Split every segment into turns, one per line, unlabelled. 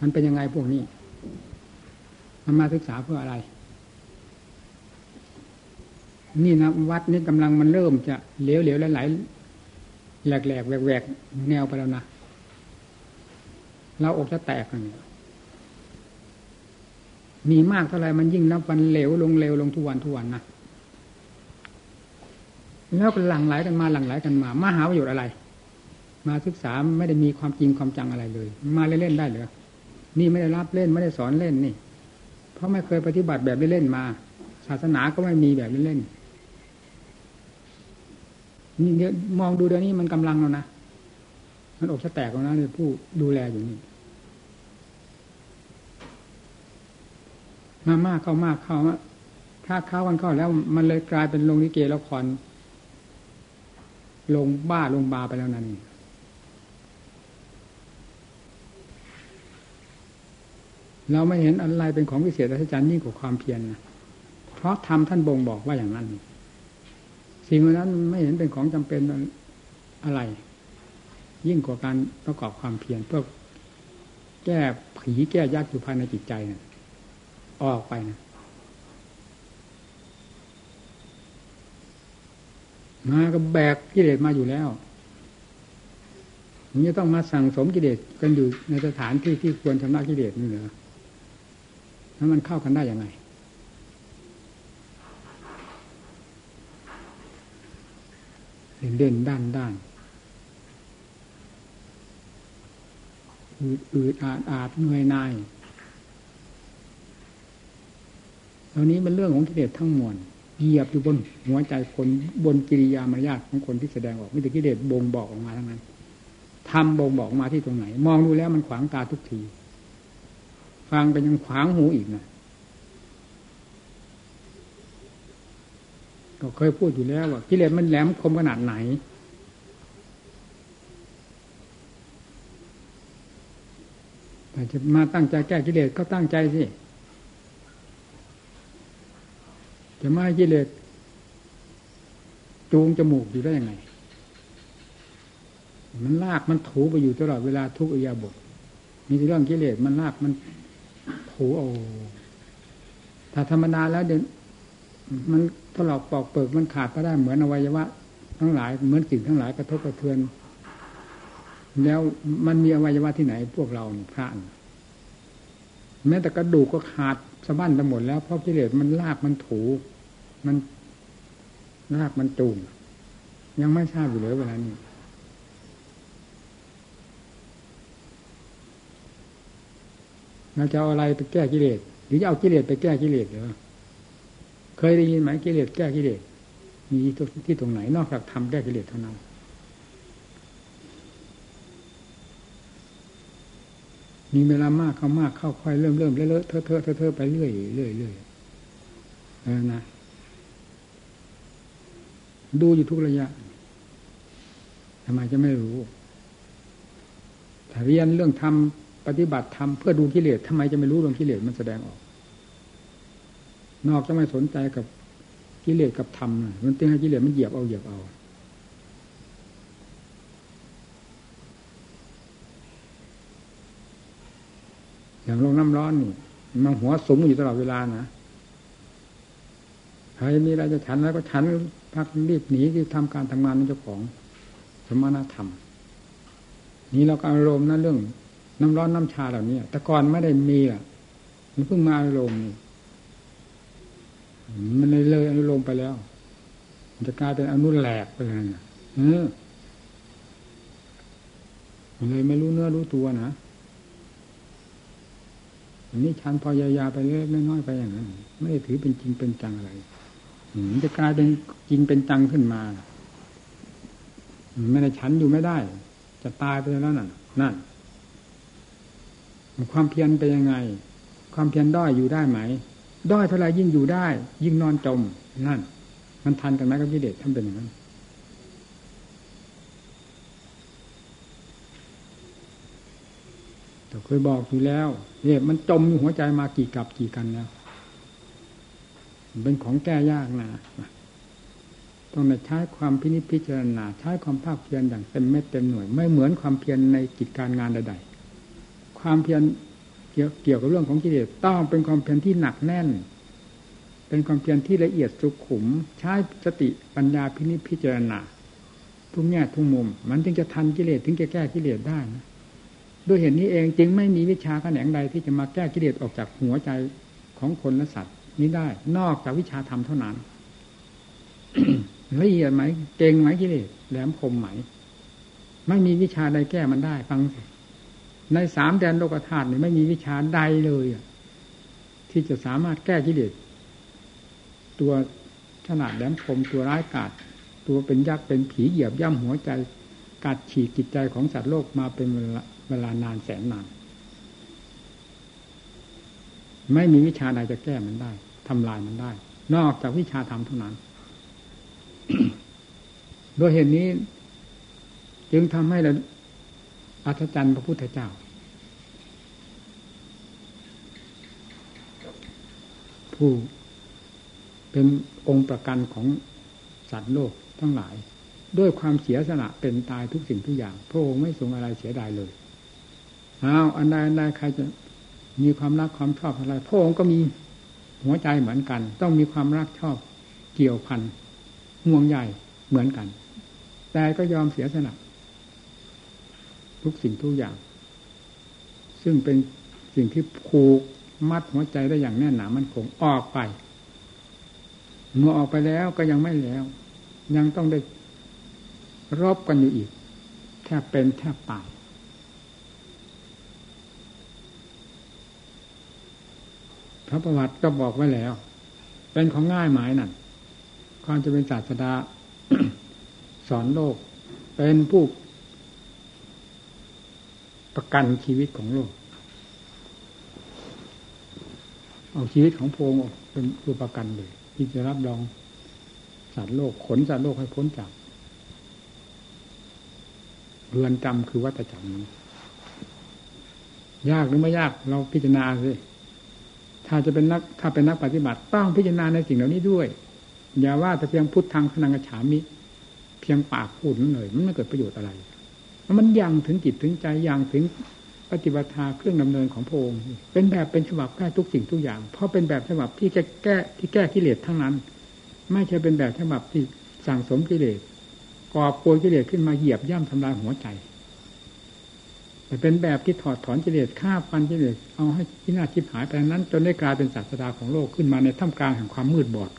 มันเป็นยังไงพวกนี้ มันมาศึกษาเพื่ออะไร นี่นะวัดนี้กำลังมันเริ่มจะเหลวเหลวไหลแหลกแหลกแหวกแหวกแนวไปแล้วนะเราอกจะแตกกันเนี่มีมากเท่าไรมันยิ่งนับวันเหลวลงเหลวลงทุกวันทุกวันนะแล้วก็หลั่งไหลกันมาหลั่งไหลกันมา มาหาประโยชน์อะไร มาศึกษาไม่ได้มีความจริงความจังอะไรเลย มาเล่นๆได้เหรอ นี่ไม่ได้รับเล่นไม่ได้สอนเล่นนี่ เพราะไม่เคยปฏิบัติแบบเล่นมา ศาสนาก็ไม่มีแบบเล่นนี่มองดูเดี๋ยวนี้มันกำลังแล้วนะมันอกจะแตกแล้วนะเลยผู้ดูแลอยู่นี่มามากเข้ามากเข้าถ้าเข้ากันเข้าแล้ว มันเลยกลายเป็นลงลิเกละครลงบ้าลงบาไปแล้วนั่นเเราไม่เห็นอะไรเป็นของพิเศษอัศจรรย์ยิ่งกว่าความเพียรนะเพราะทำท่านบ่งบอกว่าอย่างนั้น สิ่งนั้นไม่เห็นเป็นของจำเป็นอะไร ยิ่งกว่าการประกอบความเพียรเพื่อแก้ผีแก้ยักษ์อยู่ภายในจิตใจนะออกไปนะมาก็แบกกิเลสมาอยู่แล้วมันจะต้องมาสั่งสมกิเลสกันอยู่ในสถานที่ที่ควรชำระกิเลสนี่เหรอ แล้วมันเข้ากันได้ยังไง เด่นด้านด้านอืดอืดอาดอาดเหนื่อยนายเหล่านี้เป็นเรื่องของกิเลสทั้งมวลเหยียบอยู่บนหัวใจคนบนกิริยามารยาทของคนที่แสดงออกมิตรกิเลสบ่งบอกออกมาทั้งนั้นทำบ่งบอกมาที่ตรงไหน มองดูแล้วมันขวางตาทุกที ฟังไปยังขวางหูอีกนะก็เคยพูดอยู่แล้วว่ากิเลสมันแหลมคมขนาดไหน แต่จะมาตั้งใจแก้กิเลสก็ตั้งใจสิ จะม่กิเลสจูงจมูกอยู่ได้ยังไง มันลากมันถูไปอยู่ตลอดเวลาทุกอิยาบทมีเรื่องกิเลสมันลากมัน ถูเอาถ้าธรรมดาแล้วเดี๋ยวมันถลอกปอกเปิกมันขาดก็ได้เหมือนอวัยวะ ทั้งหลายเหมือนสิ่งทั้งหลายกระทบกระเทือน แล้วมันมีอวัยวะที่ไหน พวกเราพระแม้แต่กระดูกก็ขาดสะบั้นไปหมดแล้วเพราะกิเลสมันลากมันถูมันลากมันจูงยังไม่ทราบอยู่เลยเวลานี้ เราจะเอาอะไรไปแก้กิเลสหรือจะเอากิเลสไปแก้กิเลสเหรอเคยได้ยินไหมกิเลสแก้กิเลสมีที่ตรงไหนนอกจากทำแก้กิเลสเท่านั้นมีเวลามากเข้ามากเข้าค่อยเริ่มเริ่มเลอะเทอะเทอะเทอะไปเรื่อยเรื่อยเรื่อยเออนะดูอยู่ทุกระยะทำไมจะไม่รู้ถ้าเรียนเรื่องทำ ปฏิบัติทำเพื่อดูกิเลสทำไมจะไม่รู้เรื่องกิเลสมันแสดงออก นอกจะไม่สนใจกับกิเลสกับธรรมมันตึงให้กิเลสมันเหยียบเอาเหยียบเอาอย่างลงน้ำร้อนนี่มันหัวสมอยู่ตลอดเวลานะใครมีอะไรจะฉันแล้วก็ฉันพักรีบหนีที่ทำการทำงานของเจ้าของสมณธรรม นี้เราก็อารมณ์นะเรื่อง น้ำร้อนน้ำชาเหล่านี้แต่ก่อนไม่ได้มีอะ มันเพิ่งมาอารมณ์มันเลยเลยอารมณ์ไปแล้ว มันจะกลายเป็นอนุแหลกไปเลยนะเออเลยไม่รู้เนื้อรู้ตัวนะอันนี้ชันพอยายาไปเล็กน้อยไปอย่างนั้นไม่ได้ถือเป็นจริงเป็นจังอะไรมันจะกลายเป็นจริงเป็นจังขึ้นมาไม่ได้ฉันอยู่ไม่ได้ จะตายไปแล้วนั่นนั่น ความเพียรเป็นยังไง ความเพียรด้อยอยู่ได้ไหม ด้อยเท่าไรยิ่งอยู่ได้ ยิ่งนอนจมนั่น มันทันกันไหมกับกิเลสท่านเป็นอย่างนั้นแต่เคยบอกอยู่แล้วเนี่ยมันจมอยู่หัวใจมากี่กับกี่กันแล้วเป็นของแก้ยากนะต้องใช้ความพินิจพิจารณา ใช้ความภาคเพียรอย่างเต็มเม็ดเต็มหน่วย ไม่เหมือนความเพียรในกิจการงานใดๆ ความเพียรเกี่ยวกับเรื่องของกิเลสต้องเป็นความเพียรที่หนักแน่น เป็นความเพียรที่ละเอียดสุขุม ใช้สติปัญญาพินิจพิจารณาทุกแง่ทุกมุม มันจึงจะทันกิเลสถึงจะแก้กิเลสได้นะด้วยเหตุนี้เองจึงไม่มีวิชาแขนงใดที่จะมาแก้กิเลสออกจากหัวใจของคนและสัตว์นี้ได้ นอกจากวิชาธรรมเท่านั้นละเอียดไหมเก่งไหมกิเลสแหลมคมไหมไม่มีวิชาใดแก้มันได้ ฟังสิ ในสามแดนโลกธาตุนี่ไม่มีวิชาใดเลยที่จะสามารถแก้กิเลสตัวขนาดแหลมคมตัวร้ายกาจตัวเป็นยักษ์เป็นผีเหยียบย่ำหัวใจกัดฉีกจิตใจของสัตว์โลกมาเป็นเวลาวลานานแสนนาน ไม่มีวิชาใดจะแก้มันได้ทำลายมันได้ นอกจากวิชาธรรมเท่านั้น โดยเหตุนี้ จึงทำให้เรา อัศจรรย์พระพุทธเจ้า ผู้เป็นองค์ประกันของสัตว์โลกทั้งหลาย ด้วยความเสียสละเป็นตายทุกสิ่งทุกอย่าง พระองค์ไม่ทรงอะไรเสียดายเลยอ้าวอันใดอันใดใครจะมีความรักความชอบอะไร พระองค์ก็มีหัวใจเหมือนกัน ต้องมีความรักชอบเกี่ยวพันห่วงใหญ่เหมือนกัน แต่ก็ยอมเสียสละ ทุกสิ่งทุกอย่าง ซึ่งเป็นสิ่งที่ผูกมัดหัวใจได้อย่างแน่นหนามันคงออกไป เมื่อออกไปแล้วก็ยังไม่แล้ว ยังต้องได้รบกันอยู่อีก แทบเป็นแทบตายพระประวัติก็บอกไว้แล้ว เป็นของง่ายหมายนั่นความจะเป็นศาสดาสอนโลก เป็นผู้ ประกันชีวิตของโลก เอาชีวิตของพงเป็นตัวประกันเลย ที่จะรับรองสัตว์โลกขนสัตว์โลกให้พ้นจากเรือนจำคือวัฏจักรนี้ยากหรือไม่ยากเราพิจารณาสิถ้าจะเป็นนักถ้าเป็นนักปฏิบัติต้องพิจารณาในสิ่งเหล่านี้ด้วย อย่าว่าแต่เพียงพุทธังพนังกระฉามิ เพียงปากพูดนั่นเลยมันไม่เกิดประโยชน์อะไร มันยังถึงจิตถึงใจยังถึงปฏิบัติเครื่องดำเนินของพระองค์เป็นแบบเป็นฉบับแก้ทุกสิ่งทุกอย่าง เพราะเป็นแบบฉบับที่จะแก้ที่แก้กิเลสทั้งนั้น ไม่ใช่เป็นแบบฉบับที่สั่งสมกิเลสก่อปวยกิเลสขึ้นมาเหยียบย่ำทำลายหัวใจแต่เป็นแบบที่ถอดถอนกิเลสฆ่าฟันกิเลสเอาให้ที่น่าชิบหายไปนั้น จนได้กลายเป็นศาสดาของโลกขึ้นมาในท่ามกลางแห่งความมืดบอด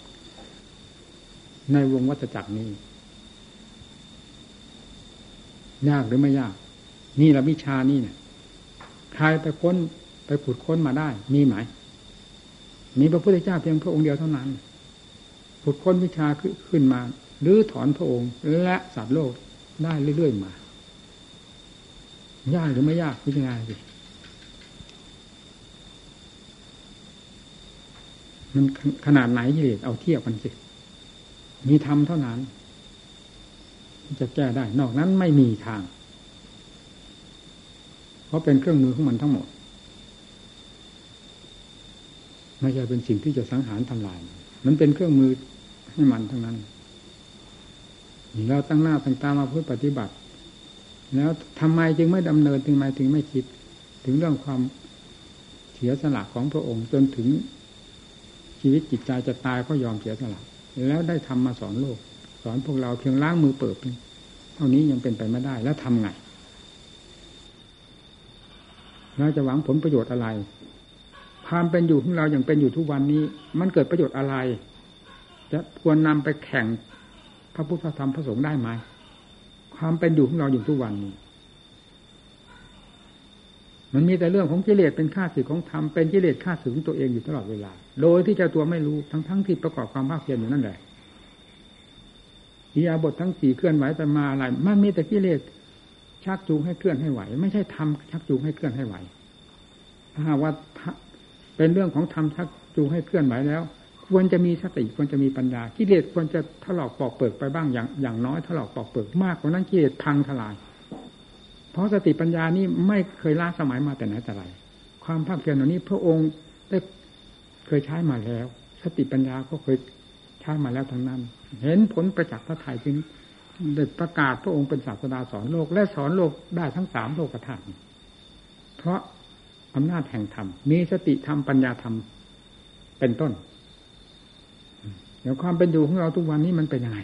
ในวงวัฏจักรนี้ ยากหรือไม่ยาก นี่ละวิชานี่เนี่ยใครไปค้นไปขุดค้นมาได้ มีไหม มีพระพุทธเจ้าเพียงพระองค์เดียวเท่านั้นขุดค้นวิชาขึ้นมาหรือถอนพระองค์ และสัตว์โลกได้เรื่อยๆมา ยากหรือไม่ยากพิจารณาสิมันขนาดไหนยี่เลเอาเทียบกันสิมีธรรมเท่านั้น จะแก้ได้ นอกนั้นไม่มีทาง เพราะเป็นเครื่องมือของมันทั้งหมด ไม่ใช่เป็นสิ่งที่จะสังหารทำลาย มันเป็นเครื่องมือให้มันทั้งนั้นเราตั้งหน้าตั้งตามาเพื่อปฏิบัติ แล้วทำไมจึงไม่ดำเนินถึงไมถึงไม่คิด ถึงเรื่องความเสียสละของพระองค์จนถึงชีวิตจิตใจจะตายก็ยอมเสียสละแล้วได้ทำมาสอนโลก สอนพวกเราเพียงล้างมือเปิดเท่านี้ยังเป็นไปไม่ได้แล้วทำไงเราจะหวังผลประโยชน์อะไร ความเป็นอยู่ของเราอย่างเป็นอยู่ทุกวันนี้ มันเกิดประโยชน์อะไร จะควรนำไปแข่งพระพุทธธรรมพระสงฆ์ได้ไหมความเป็นอยู่ของเราอยู่ทุกวันนี้ มันมีแต่เรื่องของกิเลสเป็นข้าศึกของธรรมเป็นกิเลสข้าศึกของตัวเองอยู่ตลอดเวลา โดยที่เจ้าตัวไม่รู้ทั้งทั้งที่ประกอบความภาคเพียรอยู่นั่นแหละ อิยาบททั้งสี่เคลื่อนไหวไปมาอะไรมันมีแต่กิเลสชักจูงให้เคลื่อนให้ไหว ไม่ใช่ทำชักจูงให้เคลื่อนให้ไหวถ้าว่าเป็นเรื่องของธรรมชักจูงให้เคลื่อนไหวแล้ว ควรจะมีสติควรจะมีปัญญากิเลสควรจะถลอกปอกเปิกไปบ้างอย่างอย่างน้อยถลอกปอกเปิกมากกว่านั้นกิเลสพังทลาย เพราะสติปัญญานี้ไม่เคยล้าสมัยมาแต่ไหนแต่ไรความภาคเพียรเหล่านี้พระองค์ได้เคยใช้มาแล้ว สติปัญญาก็เคยใช้มาแล้วทั้งนั้น เห็นผลประจักษ์พระไทยจึงได้ประกาศพระองค์เป็นศาสดาสอนโลก และสอนโลกได้ทั้งสามโลกธาตุเพราะอำนาจแห่งธรรมมีสติธรรมปัญญาธรรมเป็นต้นเดี๋ยวความเป็นอยู่ของเราทุกวันนี้มันเป็นยังไง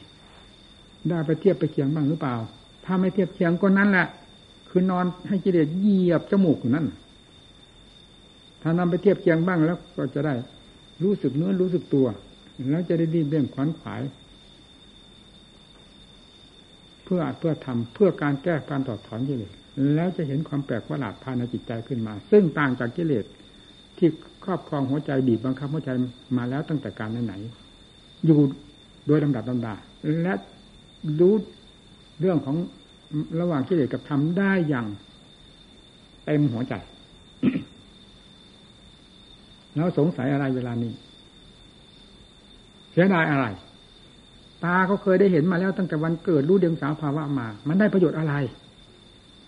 ได้ไปเทียบไปเคียงบ้างหรือเปล่า ถ้าไม่เทียบเคียงก็นั่นแหละ คือนอนให้กิเลสเหยียบจมูกอยู่นั่นถ้านำไปเทียบเคียงบ้างแล้วก็จะได้รู้สึกเนื้อรู้สึกตัว แล้วจะได้ดีเบี่ยงขวัญขวาย เพื่อเพื่อทำเพื่อการแก้การถอดถอนกิเลสแล้วจะเห็นความแปลกประหลาดภายในจิตใจขึ้นมา ซึ่งต่างจากกิเลสที่ครอบครองหัวใจบีบบังคับหัวใจมาแล้วตั้งแต่การไหนอยู่โดยลำดับลำดาและรู้เรื่องของระหว่างกิเลสกับธรรมได้อย่างเต็มหัวใจ แล้วสงสัยอะไรเวลานี้เสียดายอะไร ตาเขาเคยได้เห็นมาแล้วตั้งแต่วันเกิดรู้เดียงสาวภาวะมา มันได้ประโยชน์อะไร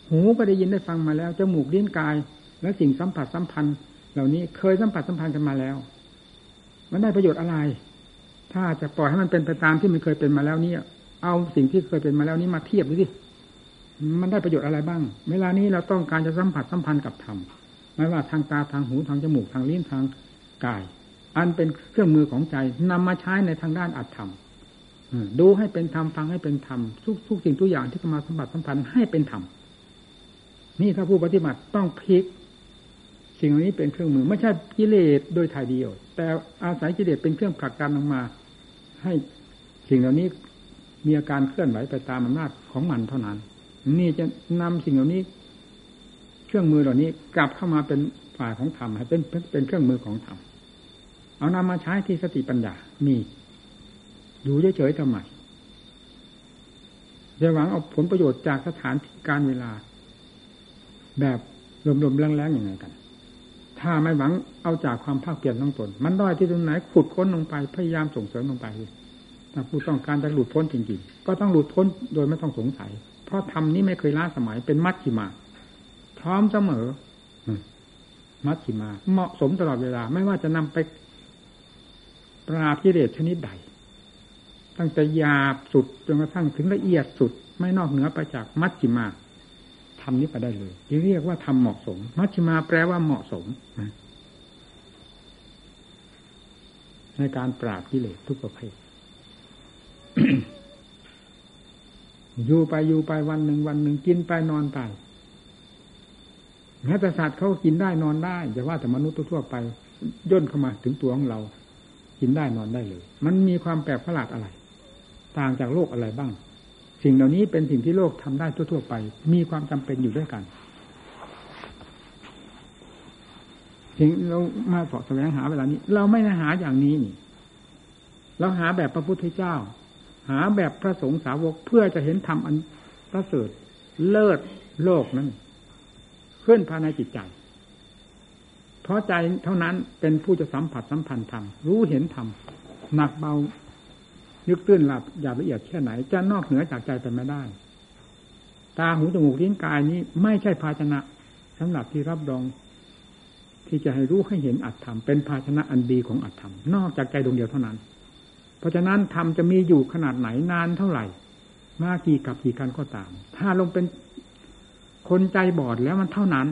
หูก็ได้ยินได้ฟังมาแล้วจมูกลิ้นกาย และสิ่งสัมผัสสัมพันธ์ เหล่านี้เคยสัมผัสสัมพันธ์กันมาแล้ว มันได้ประโยชน์อะไร ถ้าจะปล่อยให้มันเป็นไปตามที่มันเคยเป็นมาแล้วนี่เอาสิ่งที่เคยเป็นมาแล้วนี้มาเทียบดูสิมันได้ประโยชน์อะไรบ้าง เวลานี้เราต้องการจะสัมผัสสัมพันธ์กับธรรมไม่ว่าทางตาทางหูทางจมูกทางลิ้นทางกาย อันเป็นเครื่องมือของใจนำมาใช้ในทางด้านอัตธรรม ดูให้เป็นธรรมฟังให้เป็นธรรมทุกทุกสิ่งทุกอย่างที่มาสัมผัสสัมพันธ์ให้เป็นธรรมนี่ถ้าผู้ปฏิบัติต้องพลิก สิ่งนี้เป็นเครื่องมือ ไม่ใช่กิเลสโดยถ่ายเดียว แต่อาศัยกิเลสเป็นเครื่องผลักดันออกมา ให้สิ่งเหล่านี้มีอาการเคลื่อนไหวไปตามอำนาจของมันเท่านั้น นี่จะนำสิ่งเหล่านี้ เครื่องมือเหล่านี้กลับเข้ามาเป็นฝ่ายของธรรมให้เป็นเป็นเครื่องมือของธรรมเอานำมาใช้ที่สติปัญญามี อยู่เฉยๆทำไมจะหวังเอาผลประโยชน์จากสถานที่การเวลา แบบลมๆแรงๆอย่างไรกัน ถ้าไม่หวังเอาจากความภาคเปลี่ยนต้องตน มันด้อยที่ตรงไหนขุดค้นลงไปพยายามส่งเสริมลงไปถ้าผู้ต้องการจะหลุดพ้นจริงๆ ก็ต้องหลุดพ้นโดยไม่ต้องสงสัย เพราะธรรมนี้ไม่เคยล้าสมัยเป็นมัชชิมา พร้อมเสมอมัชชิมา เหมาะสมตลอดเวลา ไม่ว่าจะนำไปปราบกิเลสชนิดใด ตั้งแต่หยาบสุดจนกระทั่งถึงละเอียดสุด ไม่นอกเหนือไปจากมัชชิมาทำนี้ไปได้เลยที่เรียกว่าทำเหมาะสม มัชชิมาแปลว่าเหมาะสมในการปราบกิเลสทุกประเภทอยู่ไปอยู่ไปวันหนึ่งวันหนึ่งกินไปนอนไปแม้แต่สัตว์เขากินได้นอนได้อย่าว่าแต่มนุษย์ทั่วไปย่นเข้ามาถึงตัวของเรา กินได้นอนได้เลย มันมีความแปลกประหลาดอะไร ต่างจากโลกอะไรบ้าง สิ่งเหล่านี้เป็นสิ่งที่โลกทำได้ทั่ว ๆ ไป มีความจำเป็นอยู่ด้วยกันสิ่งเรามาสอบแสวงหาเวลานี้ เราไม่ได้หาอย่างนี้นี่เราหาแบบพระพุทธเจ้า หาแบบพระสงฆ์สาวกเพื่อจะเห็นธรรมอันประเสริฐเลิศโลกนั้นขึ้นภายในจิตใจเพราะใจเท่านั้นเป็นผู้จะสัมผัสสัมพันธ์ธรรมรู้เห็นธรรมหนักเบา ยึกตื้นหลับอย่าละเอียดแค่ไหน จะนอกเหนือจากใจไปไม่ได้ ตาหูจมูกลิ้นกายนี้ ไม่ใช่ภาชนะสำหรับที่รับรอง ที่จะให้รู้ให้เห็นอัตธรรมเป็นภาชนะอันดีของอัตธรรมนอกจากใจดวงเดียวเท่านั้น เพราะฉะนั้นธรรมจะมีอยู่ขนาดไหนนานเท่าไหร่ มากี่กับกี่กันก็ตาม ถ้าลงเป็นคนใจบอดแล้วมันเท่านั้น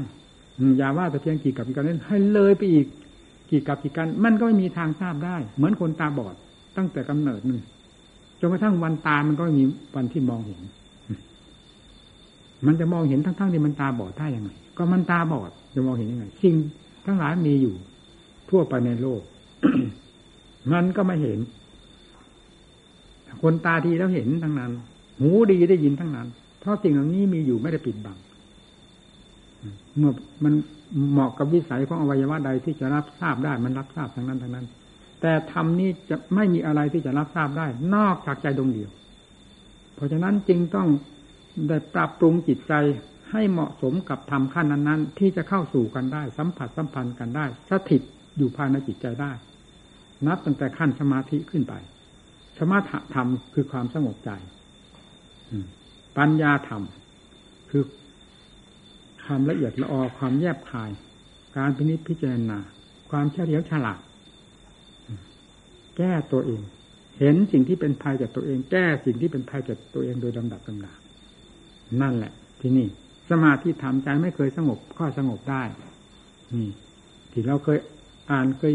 อย่าว่าแต่เพียงกี่กับกี่กันนั้นให้เลยไปอีกกี่กับกี่กัน มันก็ไม่มีทางทราบได้ เหมือนคนตาบอดตั้งแต่กำเนิดนึง จนกระทั่งวันตามันก็ม่มีวันที่มองเห็น มันจะมองเห็นทั้งๆที่มันตาบอดได้ยังไง ก็มันตาบอดจะมองเห็นยังไงสิ่งทั้งหลายมีอยู่ ทั่วไปในโลก มันก็ไม่เห็น คนตาดีแล้วเห็นทั้งนั้น หูดีได้ยินทั้งนั้น เพราะสิ่งเหล่านี้มีอยู่ไม่ได้ปิดบัง เมื่อมันเหมาะกับวิสัยของอวัยวะใดที่จะรับทราบได้ มันรับทราบทั้งนั้นทั้งนั้น แต่ธรรมนี้จะไม่มีอะไรที่จะรับทราบได้ นอกจากใจดวงเดียว เพราะฉะนั้นจึงต้องได้ปรับปรุงจิตใจให้เหมาะสมกับธรรมขั้นนั้น ๆ ที่จะเข้าสู่กันได้ สัมผัสสัมพันธ์กันได้ สถิตอยู่ภายในจิตใจได้ นับตั้งแต่ขั้นสมาธิขึ้นไป สมถะธรรมคือความสงบใจปัญญาธรรม คือความละเอียดละออความแยบคาย การพินิจพิจารณา ความเฉลียวฉลาด แก้ตัวเอง เห็นสิ่งที่เป็นภัยจากตัวเอง แก้สิ่งที่เป็นภัยจากตัวเองโดยลำดับลำดับนั่นแหละ ที่นี่ สมาธิธรรมใจไม่เคยสงบก็สงบได้นี่ที่เราเคยอ่านเคย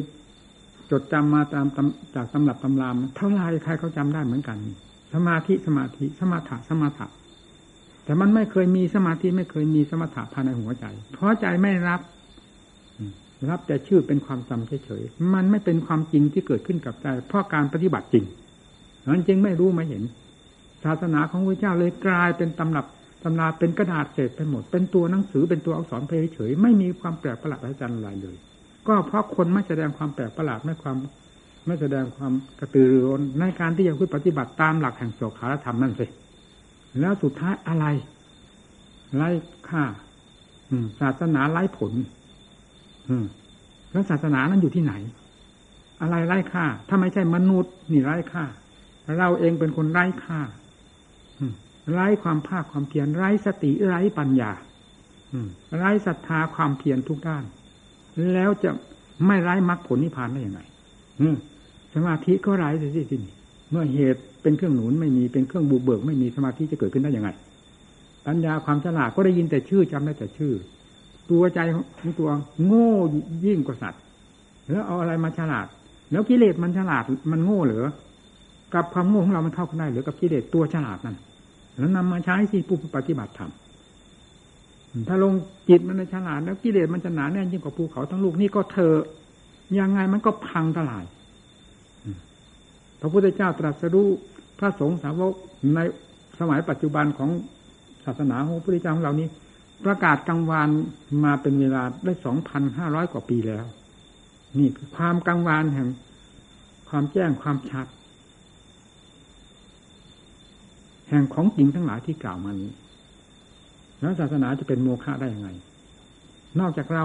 จดจำมาตามจากตำรับตำรามเท่าไรใครเขาจำได้เหมือนกัน สมาธิสมาธิสมาถะสมาถะแต่มันไม่เคยมีสมาธิไม่เคยมีสมถะภายในหัวใจ เพราะใจไม่รับ รับแต่ชื่อเป็นความจำเฉยๆมันไม่เป็นความจริงที่เกิดขึ้นกับใจเพราะการปฏิบัติจริงนั้นจึงไม่รู้ไม่เห็น ศาสนาของพระเจ้าเลยกลายเป็นตำรับตำราเป็นกระดาษเศษไปหมด เป็นตัวหนังสือเป็นตัวอักษรเพเฉยไม่มีความแปลกประหลาดอะไรเลย ก็เพราะคนไม่แสดงความแปลกประหลาดไม่ความไม่แสดงความกระตือรือร้นในการที่จะปฏิบัติตามหลักแห่งโสขารธรรมนั่นสิแล้วสุดท้ายอะไรไร้ค่าศาสนาไร้ผล แล้วศาสนานั้นอยู่ที่ไหน อะไรไร้ค่า ถ้าไม่ใช่มนุษย์ นี่ไร้ค่า เราเองเป็นคนไร้ค่าไร้ความภาคความเพียรไร้สติไร้ปัญญาไร้ศรัทธาความเพียรทุกด้าน แล้วจะไม่ไร้มรรคผลนิพพานได้ยังไงสมาธิก็ไร้สิสิเมื่อเหตุเป็นเครื่องหนุนไม่มีเป็นเครื่องบุเบิก ไม่มีสมาธิจะเกิดขึ้นได้ยังไง ปัญญาความฉลาดก็ได้ยินแต่ชื่อจำได้แต่ชื่อ ตัวใจของตัว โง่ยิ่งกว่าสัตว์แล้วเอาอะไรมาฉลาด แล้วกิเลสมันฉลาดมันโง่เหรือกับความโง่ของเรามันเท่ากันได้หรือกับกิเลสตัวฉลาดนั่นแล้วนำมาใช้สิผู้ปฏิบัติธรรมถ้าลงจิตมันในฉลาดแล้วกิเลสมันจะหนาแน่นยิ่งกว่าภูเขาทั้งลูกนี่ก็เธอยังไงมันก็พังทลายพระพุทธเจ้าตรัสรู้พระสงฆ์สาวกในสมัยปัจจุบันของศาสนาของพระพุทธเจ้าของเรานี้ ประกาศกลางวานมาเป็นเวลาได้สองพันห้าร้อยกว่าปีแล้ว นี่คือความกลางวานแห่ง ความแจ้งความชัด แห่งของจริงทั้งหลายที่กล่าวมานี้ แล้วศาสนาจะเป็นโมฆะได้ยังไง นอกจากเรา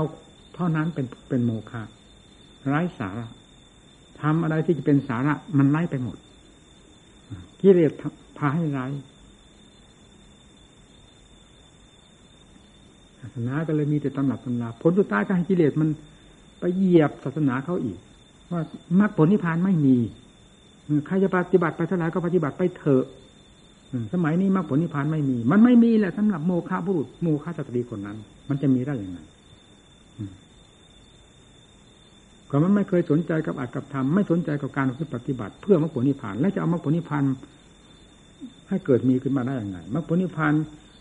เท่านั้นเป็นเป็นโมฆะไร้สาระทำอะไรที่จะเป็นสาระมันไร้ไปหมดกิเลสพาให้ไร้าสนาก็เลยมีแต่ตำหนักตำนาผลสุดท้ายการกิเลสมันไปเหยียบศาสนาเขาอีก ว่ามรรคผลนิพพานไม่มีใครจะปฏิบัติไปเท่าไหร่ก็ปฏิบัติไปเถอะสมัยนี้มรรคผลนิพพานไม่มี มันไม่มีแหละสำหรับโมฆะบุรุษโมฆะสตรีคนนั้น มันจะมีได้อยังไงก็มันไม่เคยสนใจกับอัตกับธรรมไม่สนใจกับการปฏิบัติ เพื่อมรรคผลนิพพาน แล้วจะเอามรรคผลนิพพานให้เกิดมีขึ้นมาได้อยังไงมรรคผลนิพพาน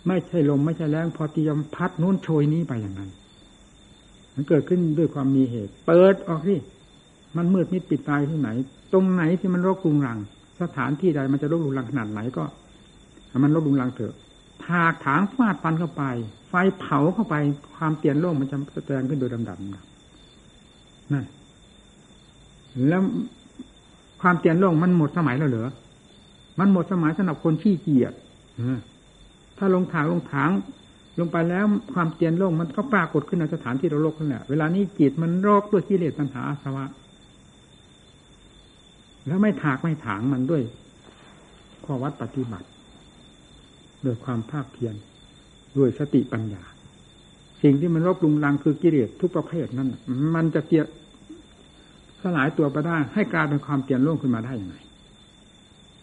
ไม่ใช่ลมไม่ใช่แรงพอเตรียมพัดนู้นโชยนี้ไปอย่างนั้น มันเกิดขึ้นด้วยความมีเหตุ เปิดออกที่มันมืดมิดปิดตายที่ไหน ตรงไหนที่มันรกรุงรัง สถานที่ใดมันจะรกรุงรังขนาดไหนก็มันลดลุงลังเถอะถากถางฟาดฟันเข้าไป ไฟเผาเข้าไป ความเตียนโลกมันจะแสดงขึ้นโดยดำดำนั่นแล้วความเตียนโลกมันหมดสมัยแล้วเหรอมันหมดสมัยสำหรับคนขี้เกียจ ถ้าลงถางลงถางลงไปแล้วความเตียนโลกมันก็ปรากฏขึ้นในสถานที่เราโลกนั่นแหละ เวลานี้จิตมันโรคด้วยกิเลสตัณหาอาสวะ แล้วไม่ถากไม่ถางมันด้วยข้อวัดปฏิบัติโดยความภาคเพียรด้วยสติปัญญา สิ่งที่มันรบลุงรังคือกิเลสทุกประเภทนั้น มันจะเตียสลายตัวไปได้ให้กลายเป็นความเปลี่ยนโลกขึ้นมาได้ยังไง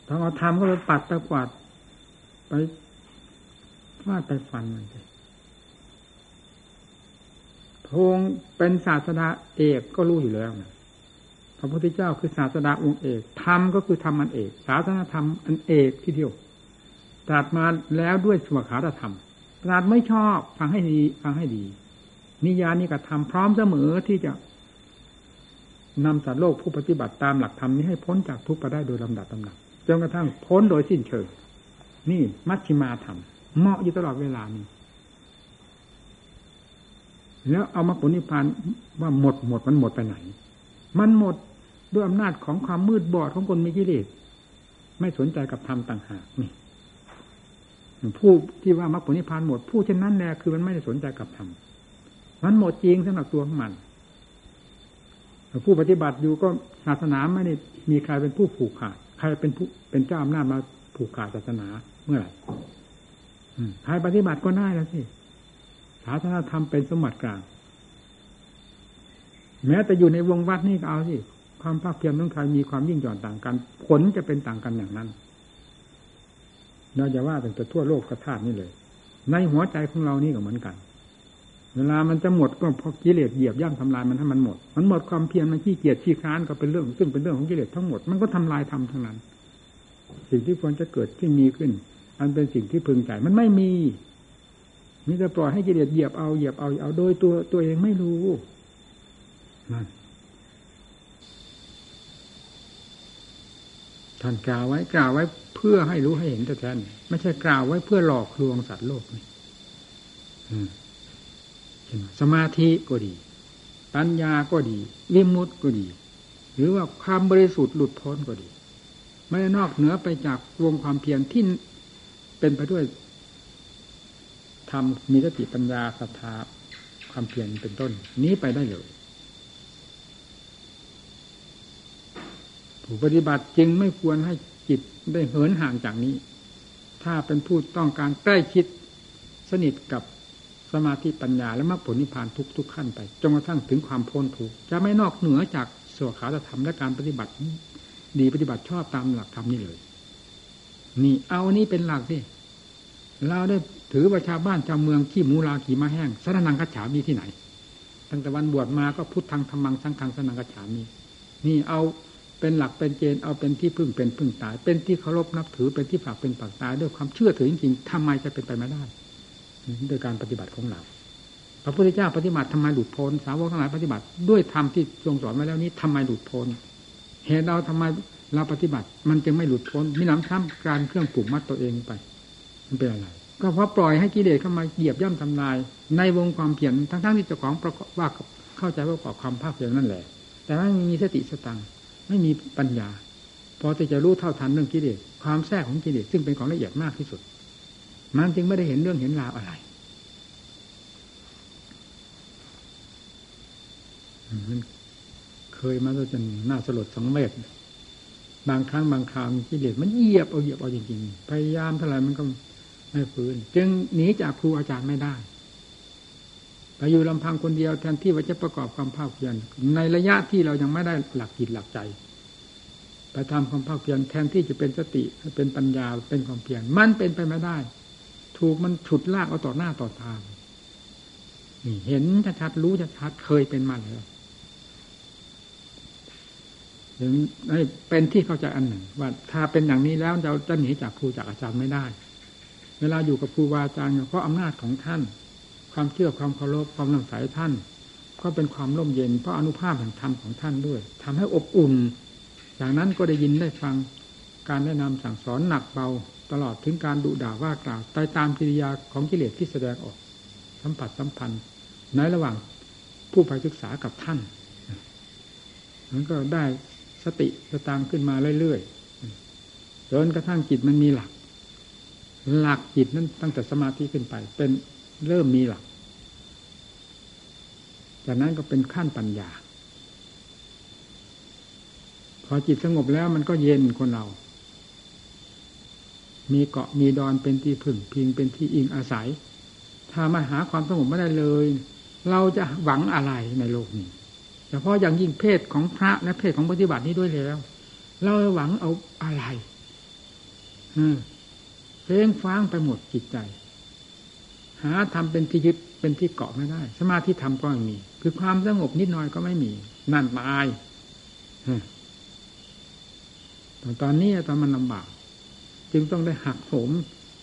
ถ้าเราทำก็เลยปัดตะกวาดไป ฟาดไปฟันมันเลยพงเป็นศาสดาเอกก็รู้อยู่แล้วนะพระพุทธเจ้าคือศาสดาองค์เอกธรรมก็คือธรรมอันเอก ศาสนาธรรมอันเอกที่เดียวตรัสมาแล้วด้วยสวขาธรรมตรัสไม่ชอบฟังให้ดีฟังให้ดี นิยานิกระทำพร้อมเสมอที่จะนำสัตว์โลกผู้ปฏิบัติตามหลักธรรมนี้ให้พ้นจากทุกข์ไปได้โดยลำดับลำดับจนกระทั่งพ้นโดยสิ้นเชิง นี่มัชชิมาธรรม เหมาะอยู่ตลอดเวลานี้แล้วเอามาผลนิพพานว่าหมดหมดมันหมดไปไหน มันหมดด้วยอำนาจของความมืดบอดของคนมีกิเลสไม่สนใจกับธรรมต่างหากนี่ผู้ที่ว่ามรรคผลนิพพานหมดผู้เช่นนั้นแน่คือมันไม่ได้สนใจกับธรรมมันหมดจริงสำหรับตัวของมันผู้ปฏิบัติอยู่ก็ศาสนาไม่ได้มีใครเป็นผู้ผูกขาด ใครเป็นผู้เป็นเจ้าอำนาจมาผูกขาดศาสนาเมื่อไหร่ ใครปฏิบัติก็ได้แล้วสิศาสนาธรรมเป็นสมบัติกลาง แม้แต่อยู่ในวงวัดนี่ก็เอาสิความภาคเพียรของใครมีความยิ่งหย่อนต่างกัน ผลจะเป็นต่างกันอย่างนั้นเราจะว่าแต่ทั่วโลกกระธาตนี่เลย ในหัวใจของเรานี่ก็เหมือนกัน เวลามันจะหมดก็เพราะกิเลสเหยียบย่ำทำลายมันให้มันหมด มันหมดความเพียรมันขี้เกียจขี้ค้านก็เป็นเรื่อง ซึ่งเป็นเรื่องของกิเลสทั้งหมดมันก็ทำลายทำทั้งนั้น สิ่งที่ควรจะเกิดที่มีขึ้น อันเป็นสิ่งที่พึงใจมันไม่มีมีแต่ปล่อยให้กิเลสเหยียบเอาเหยียบเอาเอาโดยตัวตัวเองไม่รู้นั่นท่านกล่าวไว้กล่าวไว้เพื่อให้รู้ให้เห็นแต่แท้ไม่ใช่กล่าวไว้เพื่อหลอกลวงสัตว์โลกนี่สมาธิก็ดี ปัญญาก็ดีวิมุตติก็ดี หรือว่าความบริสุทธิ์หลุดพ้นก็ดี ไม่ได้นอกเหนือไปจากวงความเพียรที่ เป็นไปด้วยทำมีสติปัญญาศรัทธาความเพียรเป็นต้น นี้ไปได้เลยผู้ปฏิบัติจึงไม่ควรให้จิตได้เหินห่างจากนี้ ถ้าเป็นผู้ต้องการใกล้ชิดสนิทกับสมาธิปัญญาและมรรคผลนิพพานทุกทุกขั้นไปจนกระทั่งถึงความพ้นทุกจะไม่นอกเหนือจากสวขาธรรมและการปฏิบัติดีปฏิบัติชอบตามหลักธรรมนี่เลย นี่เอานี้เป็นหลักดิเราได้ถือว่าชาบ้านชาวเมืองขี้มูลาขี่มาแห้งสนังกัจฉามีที่ไหน ตั้งแต่วันบวชมาก็พุทธังธรรมังสังฆังสนังกัจฉามีนี่เอาเป็นหลักเป็นเกณฑ์เอาเป็นที่พึ่งเป็นพึ่งตาย เป็นที่เคารพนับถือเป็นที่ฝากเป็นปากตายด้วยความเชื่อถือจริงๆทำไมจะเป็นไปไม่ได้โดยการปฏิบัติของเราพระพุทธเจ้าปฏิบัติทำไมหลุดพ้นสาวกทั้งหลายปฏิบัติ ด้วยธรรมที่ทรงสอนมาแล้วนี้ทำไมหลุดพ้นเหตุเราทำไม เราปฏิบัติ มันจึงไม่หลุดพ้นมีน้ำซ้ำการเครื่องปลูกมัดตัวเองไป มันเป็นอะไรก็เพราะปล่อยให้กิเลสเข้ามาเหยียบย่ำทำลาย ในวงความเพียรทั้งๆที่เจ้าของประกอบว่าเข้าใจว่าประกอบความภาคเพียรนั่นแหละ แต่ไม่มีสติสตังไม่มีปัญญาพอที่จะรู้เท่าทันเรื่องกิเลสความแทรกของกิเลสซึ่งเป็นของละเอียดมากที่สุด มันจึงไม่ได้เห็นเรื่องเห็นราวอะไรมันเคยมาจนน่าสลดสังเวช บางครั้งบางคราวกิเลสมันเหยียบเอาเหยียบเอาจริงๆ พยายามเท่าไหร่มันก็ไม่ฟื้น จึงหนีจากครูอาจารย์ไม่ได้ไปอยู่ลำพังคนเดียวแทนที่ว่าจะประกอบความภาคเพียรในระยะที่เรายังไม่ได้หลักจิตหลักใจไปทำความภาคเพียรแทนที่จะเป็นสติเป็นปัญญาเป็นความเพียรมันเป็นไปไม่ได้ ถูกมันฉุดลากเอาต่อหน้าต่อตานี่เห็นชัดๆรู้ชัดๆเคยเป็นมาแล้ว ถึงเป็นที่เข้าใจอันหนึ่ง ว่าถ้าเป็นอย่างนี้แล้วเราจะหนีจากครูจากอาจารย์ไม่ได้ เวลาอยู่กับครูบาอาจารย์เพราะอำนาจของท่าน ความเชื่อความเคารพความนังสายท่าน ก็เป็นความร่มเย็นเพราะอนุภาพแห่งธรรมของท่านด้วยทำให้อบอุ่นจากนั้นก็ได้ยินได้ฟังการแนะนำสั่งสอนหนักเบาตลอดถึงการดุด่าว่ากล่าวตายตามกิริยาของกิเลสที่แสดงออก สัมผัสสัมพันธ์ ในระหว่างผู้ไปศึกษากับท่านมันก็ได้ สติสตางขึ้นมาเรื่อยๆจนกระทั่งจิตมันมีหลัก หลักจิตนั้นตั้งแต่สมาธิขึ้นไป เป็นเริ่มมีหลัก จากนั้นก็เป็นขั้นปัญญา พอจิตสงบแล้วมันก็เย็นคนเรา มีเกาะมีดอนเป็นที่พึ่งพิงเป็นที่อิงอาศัย ถ้ามาหาความสงบไม่ได้เลย เราจะหวังอะไรในโลกนี้ ฉพาะอย่างยิ่งเพศของพระและเพศของปฏิบัตินี้ด้วยแล้ว เราหวังเอาอะไรอืมเพลงฟ้างไปหมดจิตใจ หาทำเป็นที่ยึดเป็นที่เกาะไม่ได้ สมาธิทำก็ไม่มี คือความสงบนิดหน่อยก็ไม่มี นั่นตายตตอนนี้ตอนมันลำบาก จึงต้องได้หักโหม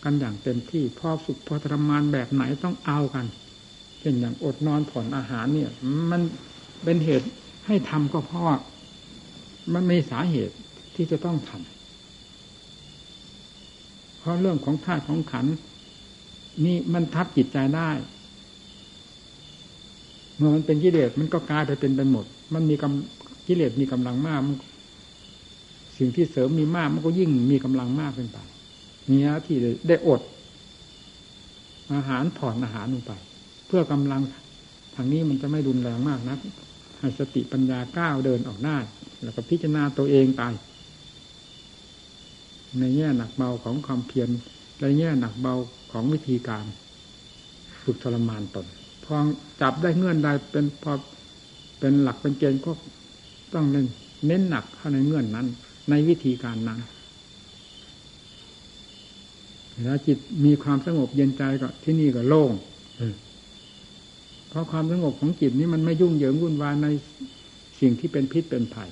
กันอย่างเต็มที่พอฝึกพอทรมานแบบไหนต้องเอากันเช่นอย่างอดนอนผ่อนอาหารเนี่ย มัน เป็นเหตุให้ทำก็เพราะมันมีสาเหตุที่จะต้องทำเพราะเรื่องของธาตุของขันนี่มันทับจิตใจได้ เมื่อมันเป็นกิเลสมันก็กลายไปเป็นไปหมด มันมีกำกิเลสมีกำลังมากสิ่งที่เสริมมีมากมันก็ยิ่งมีกำลังมากขึ้นไปนี่นะที่ได้อด อาหารผ่อนอาหารลงไป เพื่อกำลังทางนี้มันจะไม่รุนแรงมากนะ ให้สติปัญญาก้าวเดินออกหน้า แล้วก็พิจารณาตัวเองไปในแง่หนักเบาของความเพียรในแง่หนักเบาของวิธีการฝึกทรมานตนพอจับได้เงื่อนใดเป็นพอเป็นหลักเป็นเกณฑ์ก็ต้องเน้นเน้นหนักเข้าในเงื่อนนั้น ในวิธีการนั้นแล้วจิตมีความสงบเย็นใจก็ที่นี่ก็โล่ง เพราะความสงบของจิตนี้มันไม่ยุ่งเหยิงวุ่นวายในสิ่งที่เป็นพิษเป็นภัย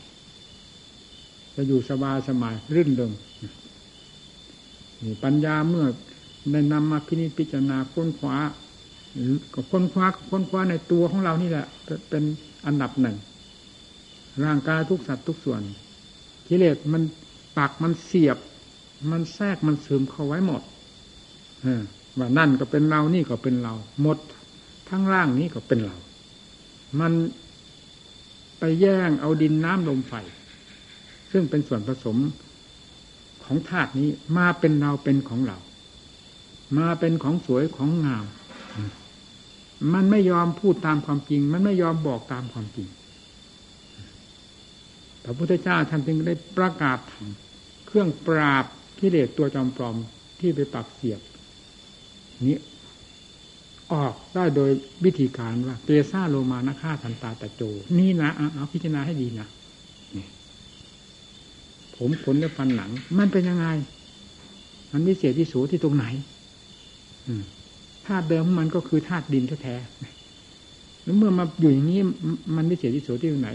จะอยู่สบายสมายรื่นเริงนี่ปัญญาเมื่อได้นำมาพินิจพิจารณาค้นคว้าก็ค้นคว้าค้นคว้าในตัวของเรานี่แหละ เป็นอันดับหนึ่ง ร่างกายทุกสัตว์ทุกส่วนกิเลสมันปักมันเสียบ มันแทรกมันซึมเข้าไว้หมดว่านั่นก็เป็นเรานี่ก็เป็นเรา หมด ทั้งร่างนี้ก็เป็นเรา มันไปแย่งเอาดินน้ำลมไฟ ซึ่งเป็นส่วนผสมของธาตุนี้มาเป็นเราเป็นของเรา มาเป็นของสวยของงาม มันไม่ยอมพูดตามความจริง มันไม่ยอมบอกตามความจริงพระพุทธเจ้าท่านจึงได้ประกาศเครื่องปราบกิเลสตัวจอมปลอมที่ไปปักเสียบนี้ ออกได้โดยวิธีการว่าเปซาโลมานะฆ่าทันตาตะโจ นี่นะเอาพิจารณาให้ดีนะผมขนและฟันหนัง มันเป็นยังไง มันวิเศษที่สูที่ตรงไหนธาตุเดิมมันก็คือธาตุดินแท้ๆแล้วเมื่อมาอยู่อย่างนี้มันวิเศษที่สูที่ตรงไหน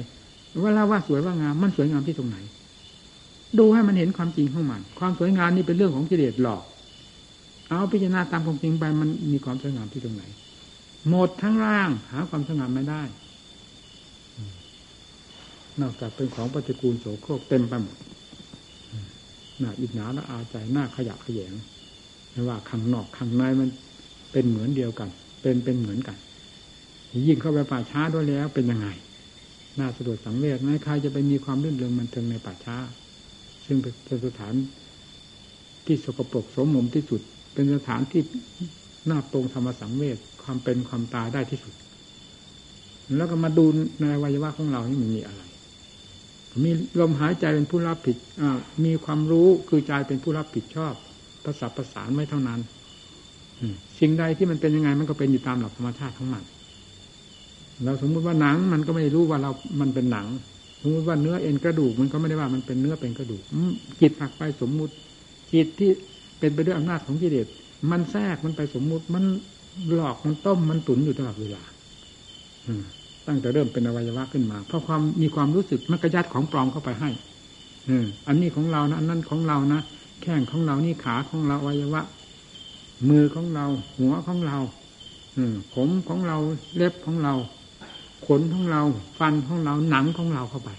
ว่าเลาว่าสวยว่างามมันสวยงามที่ตรงไหน ดูให้มันเห็นความจริงของมัน ความสวยงามนี่เป็นเรื่องของกิเลสหลอก เอาพิจารณาตามความจริงไปมันมีความสวยงามที่ตรงไหน หมดทั้งร่าง หาความสวยงามไม่ได้ นอกจากเป็นของปฏิกูลโสโครกเต็มไปหมดหน่าอิจฉาและอาใจหน้าขยะขยงไม่ว่าข้างนอกข้างในมันเป็นเหมือนเดียวกัน เป็นเป็นเหมือนกัน ยิ่งเข้าไปป่าช้าด้วยแล้วเป็นยังไงน่าสะดวกสังเวชไหมใครจะไปมีความรื่นเริงมันเทิงในป่าช้า ซึ่งเป็นสถานที่สกปรกสมมมที่สุด เป็นสถานที่หน้าตรงธรรมสังเวชความเป็นความตายได้ที่สุด แล้วก็มาดูในวัยวะของเรานี่มันมีอะไร มีลมหายใจเป็นผู้รับผิดมีความรู้คือใจเป็นผู้รับผิดชอบประสับประสานไม่เท่านั้นสิ่งใดที่มันเป็นยังไงมันก็เป็นอยู่ตามหลักธรรมชาติของมันเราสมมุติว่าหนังมันก็ไม่รู้ว่าเรา มันเป็นหนัง สมมติว่าเนื้อเอ็นกระดูกมันก็ไม่ได้ว่ามันเป็นเนื้อเป็นกระดูกจิตหักไปสมมุติจิตที่ เป็นไปด้วยอำนาจของกิเลสมันแทรกมันไปสมมุติมันหลอกมันต้มมันตุนอยู่ตลอดเวลาตั้งแต่เริ่มเป็นอวัยวะขึ้นมา เพราะความมีความรู้สึกมันกระยัดของปลอมเข้าไปให้อันนี้ของเรานะอันนั้นของเรานะแข้งของเรานี่ขาของเราอวัยวะ มือของเรา หัวของเราผมของเราเล็บของเรา ขนของเรา ฟันของเราหนังของเราเข้าไป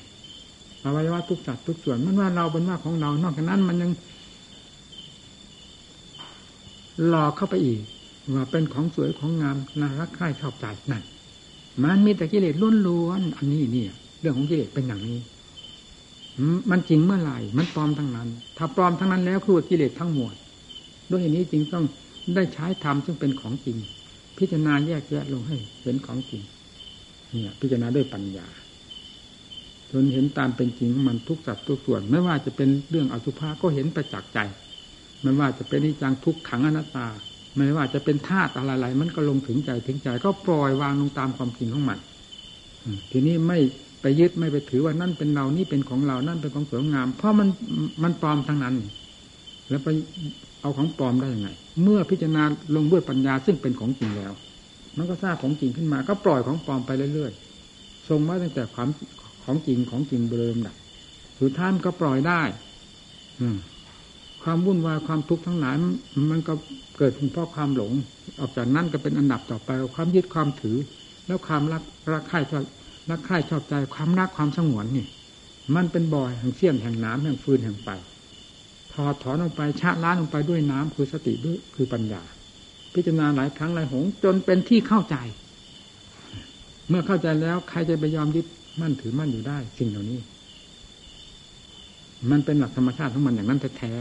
อวัยวะทุกสัตุกส่วนมันว่าเราเป็นว่าของเรา นอกจากนั้นมันยัง หลอกเข้าไปอีก ว่าเป็นของสวยของงามน่ารักใคร่ชอบใจนั่นมันมีแต่กิเลสล้วนๆอันนี้เนี่ย เรื่องของกิเลสเป็นอย่างนี้มันจริงเมื่อไหร่ มันปลอมทั้งนั้น ถ้าปลอมทั้งนั้นแล้วคือกิเลสทั้งหมด ด้วยเหตุนี้จริงต้องได้ใช้ธรรมซึ่งเป็นของจริง พิจารณาแยกแยะลงให้เห็นของจริง เนี่ย พิจารณาด้วยปัญญา จนเห็นตามเป็นจริงมันทุกสัดทุกส่วน ไม่ว่าจะเป็นเรื่องอสุภะก็เห็นประจักษ์ใจ ไม่ว่าจะเป็นนิจังทุกขังอนัตตา ไม่ว่าจะเป็นธาตุอะไรๆมันก็ลงถึงใจถึงใจ ก็ปล่อยวางลงตามความจริงของมันทีนี้ไม่ไปยึดไม่ไปถือว่านั่นเป็นเรานี่เป็นของเรานั่นเป็นของสวยงาม เพราะมันมันปลอมทั้งนั้น แล้วไปเอาของปลอมได้ยังไง เมื่อพิจารณาลงด้วยปัญญาซึ่งเป็นของจริงแล้ว มันก็ทราบของจริงขึ้นมา ก็ปล่อยของปลอมไปเรื่อยๆทรงมาตั้งแต่ความของจริงของจริงเดิมดับสุดท้ายก็ปล่อยได้ อืม ความวุ่นวายความทุกข์ทั้งหลายมันก็เกิดเพราะความหลง ออกจากนั้นก็เป็นอันดับต่อไป ความยึดความถือ แล้วความรักรักใคร่ชอบรักใคร่ชอบใจความรักความสงวนนี่ มันเป็นบ่อยแห่งเสี้ยนแห่งน้ำแห่งฟืนแห่งไฟถอดถอนลงไปชะล้างลงไปด้วยน้ำคือสติด้วยคือปัญญา พิจารณาหลายครั้งหลายหงจนเป็นที่เข้าใจ เมื่อเข้าใจแล้วใครจะไปยอมยึดมั่นถือมั่นอยู่ได้ สิ่งเหล่านี้ มันเป็นหลักธรรมชาติของมันอย่างนั้นแท้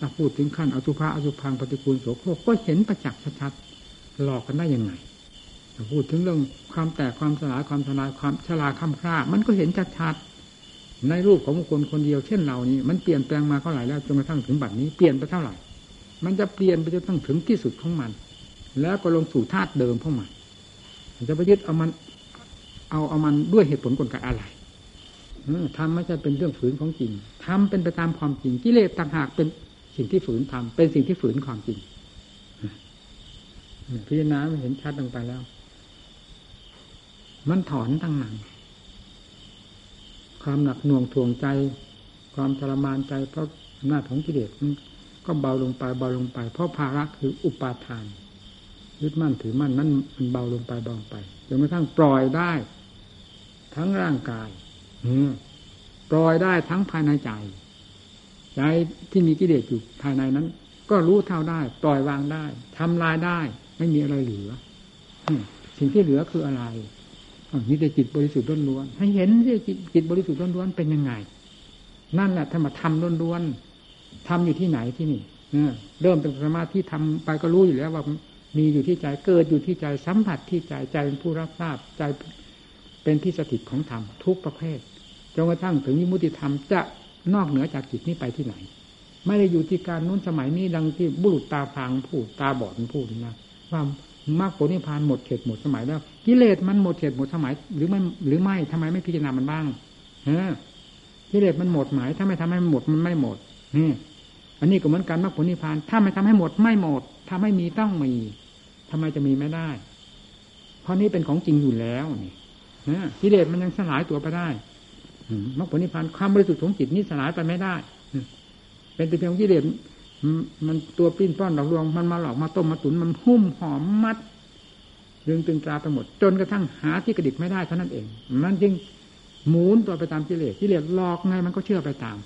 ถ้าพูดถึงขั้นอสุภะอสุพังปฏิกูลโสโครกก็เห็นประจักษ์ชัดๆหลอกกันได้ยังไงถ้าพูดถึงเรื่องความแตกความสลายความทลายความชราค้ำคร่ามันก็เห็นชัดๆในรูปของคนคนเดียวเช่นเรานี้มันเปลี่ยนแปลงมาเท่าไหร่แล้วจนกระทั่งถึงบัดนี้เปลี่ยนไปเท่าไหร่ มันจะเปลี่ยนไปจนตั้งถึงที่สุดของมัน แล้วก็ลงสู่ธาตุเดิมของมันจะไปยึดเอามันเอาเอามันด้วยเหตุผลกลไกอะไรทำไม่ใช่เป็นเรื่องฝืนของจริงทำเป็นไปตามความจริงกิเลสต่างหากเป็น สิ่งที่ฝืนทำเป็นสิ่งที่ฝืนความจริงพิจารณาเห็นชัดลงไปแล้ว มันถอนตั้งนั้นความหนักหน่วงทวงใจ ความทรมานใจเพราะหน้าของกิเลสมันก็เบาลงไปเบาลงไป เพราะภาระคืออุปาทานยึดมั่นถือมั่นนั้นมันเบาลงไปเบาลงไปจนกระทั่งปล่อยได้ ทั้งร่างกายปล่อยได้ทั้งภายในใจ ใจที่มีกิเลสอยู่ภายในนั้น ก็รู้เท่าได้ปล่อยวางได้ทำลายได้ ไม่มีอะไรเหลือสิ่งที่เหลือคืออะไรนี่แต่จิตบริสุทธิ์ล้วนๆให้เห็นที่จิตบริสุทธิ์ล้วนๆเป็นยังไง นั่นแหละธรรมธรรมล้วนๆทำอยู่ที่ไหนที่นี่เริ่มเป็นสมาธิทำไปก็รู้อยู่แล้วว่ามีอยู่ที่ใจเกิดอยู่ที่ใจสัมผัสที่ใจใจเป็นผู้รับทราบใจเป็นที่สถิตของธรรมทุกประเภทจนกระทั่งถึงวิมุติธรรมจะ นอกเหนือจากจิตนี้ไปที่ไหน ไม่ได้อยู่ที่การนู้นสมัยนี้ดังที่บุรุษตาฟางพูดตาบอดพูดนะว่ามรรคผลนิพพานหมดเขตหมดสมัยแล้วกิเลสมันหมดเขตหมดสมัย หรือไม่หรือไม่ทำไมไม่พิจารณามันบ้างฮะกิเลสมันหมดหมาย ถ้าไม่ทำให้มันหมดมันไม่หมดนี่อันนี้ก็เหมือนกันมรรคผลนิพพาน ถ้าไม่ทำให้หมดไม่หมดถ้าไม่มีต้องมีทำไมจะมีไม่ได้ เพราะนี้เป็นของจริงอยู่แล้วนี่กิเลสมันยังสลายตัวไปได้ มรรคผลนิพพานความบริสุทธิ์ของจิตนี้สลายไปไม่ได้เป็นแต่เพียงกิเลสมันตัวปิ้นป้อนหลอกลวงมันมาหลอกมาต้มมาตุนมันหุ้มหอมมัดดึงตึงตราไปหมด จนกระทั่งหาที่กระดิกไม่ได้เท่านั้นเองมันจึงหมุนตัวไปตามกิเลสกิเลสหลอกไงมันก็เชื่อไปตาม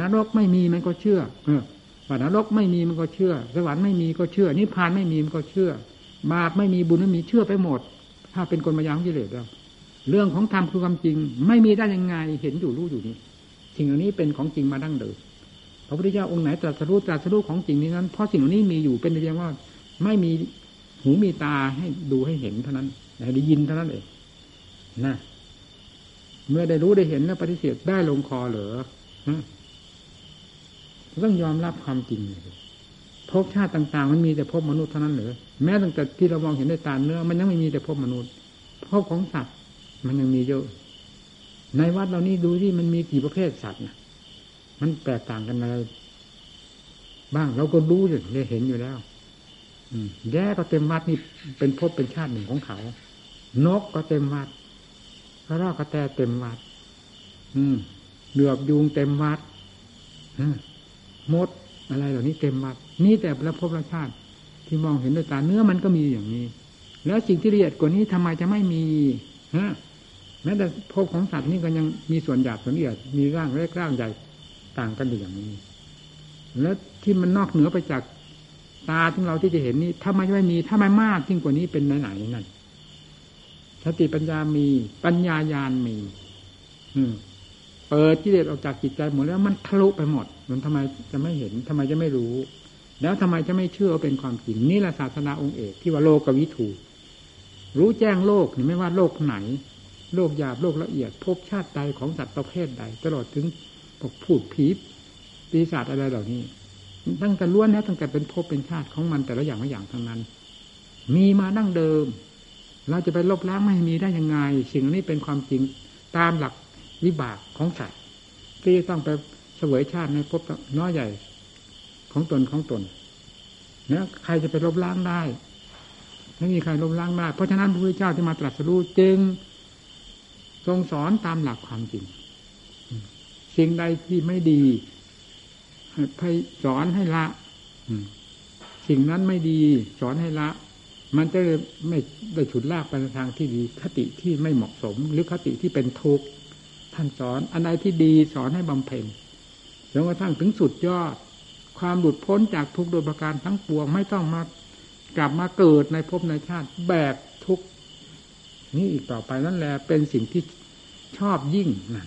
นรกไม่มีมันก็เชื่อ เออว่านรกไม่มีมันก็เชื่อ สวรรค์ไม่มีก็เชื่อนิพพานไม่มีมันก็เชื่อ บาปไม่มีบุญไม่มีเชื่อไปหมด ถ้าเป็นคนมายางกิเลสแล้ว เรื่องของธรรมคือความจริง ไม่มีได้ยังไงเห็นอยู่รู้อยู่นี่สิ่งเหล่านี้เป็นของจริงมาดั้งเดิมพระพุทธเจ้าองค์ไหนตรัสรู้ตรัสรู้ของจริงนี้นั้นเพราะสิ่งเหล่านี้มีอยู่เป็นเพียงว่าไม่มีหูมีตาให้ดูให้เห็นเท่านั้นได้ยินเท่านั้นเองนะเมื่อได้รู้ได้เห็นแล้วปฏิเสธได้ลงคอเหรอต้องยอมรับความจริงภพชาติต่าง ๆ มันมีแต่ภพมนุษย์เท่านั้นเหรอแม้ตั้งแต่ที่เรามองเห็นด้วยตาเนื้อ มันยังไม่มีแต่ภพมนุษย์ภพของสัตว์ มันยังมีเยอะ ในวัดเรานี่ดูที่มันมีกี่ประเภทสัตว์นะมันแตกต่างกันอะไรบ้างเราก็รู้อยู่เลยเห็นอยู่แล้ว อืมแย่ก็เต็มวัดนี่เป็นภพเป็นชาติหนึ่งของเขา นกก็เต็มวัดพระรากระแตเต็มวัด อืมเดือบยุงเต็มวัดมดอะไรเหล่านี้เต็มวัด นี่แต่ละภพละชาติ ที่มองเห็นด้วยตาเนื้อมันก็มีอย่างนี้ แล้วสิ่งที่ละเอียดกว่านี้ทำไมจะไม่มีฮะ แม้แต่ภพของสัตว์นี่ก็ยังมีส่วนหยาบส่วนละเอียดมีร่างเล็กร่างใหญ่ต่างกันอยู่อย่างนี้ แล้วที่มันนอกเหนือไปจากตาที่เราที่จะเห็นนี่ถ้าไมันไม่มีถ้าไมันมากยิ่งกว่านี้เป็นไหนๆนั่นสติปัญญามีปัญญายาณมี อืมเปิดกิเลสออกจากจิตใจหมดแล้วมันทะลุไปหมด มันทำไมจะไม่เห็นทำไมจะไม่รู้ แล้วทำไมจะไม่เชื่อเป็นความจริงนี่แหละศาสนาองค์เอกที่ว่าโลกวิถู รู้แจ้งโลกไม่ว่าโลกไหน โลกหยาบโลกละเอียด พบชาติใดของสัตว์ประเภทใด ตลอดถึงพวกพูดผีปีศาจอะไรเหล่านี้ ตั้งแต่ล้วนแล้วตั้งแต่เป็นภพเป็นชาติของมันแต่ละอย่างละอย่างทั้งนั้น มีมาดั้งเดิม เราจะไปลบล้างไม่มีได้ยังไง สิ่งนี้เป็นความจริงตามหลักวิบากของสัตว์ที่ต้องไปเสวยชาติในภพน้อยใหญ่ของตนของตนเนี่ยใครจะไปลบล้างได้ ไม่มีใครลบล้างได้ เพราะฉะนั้นพระพุทธเจ้าที่มาตรัสรู้จึง ทรงสอนตามหลักความจริง สิ่งใดที่ไม่ดีให้สอนให้ละสิ่งนั้นไม่ดีสอนให้ละ มันจะไม่ได้ฉุดลากไปในทางที่ดี คติที่ไม่เหมาะสม หรือคติที่เป็นทุกข์ท่านสอนอันใดที่ดีสอนให้บำเพ็ญจนกระทั่งถึงสุดยอด ความหลุดพ้นจากทุกโดยประการทั้งปวงไม่ต้องมากลับมาเกิดในภพในชาติแบกทุกข์นี่อีกต่อไปนั่นแหละเป็นสิ่งที่ ชอบยิ่งนะ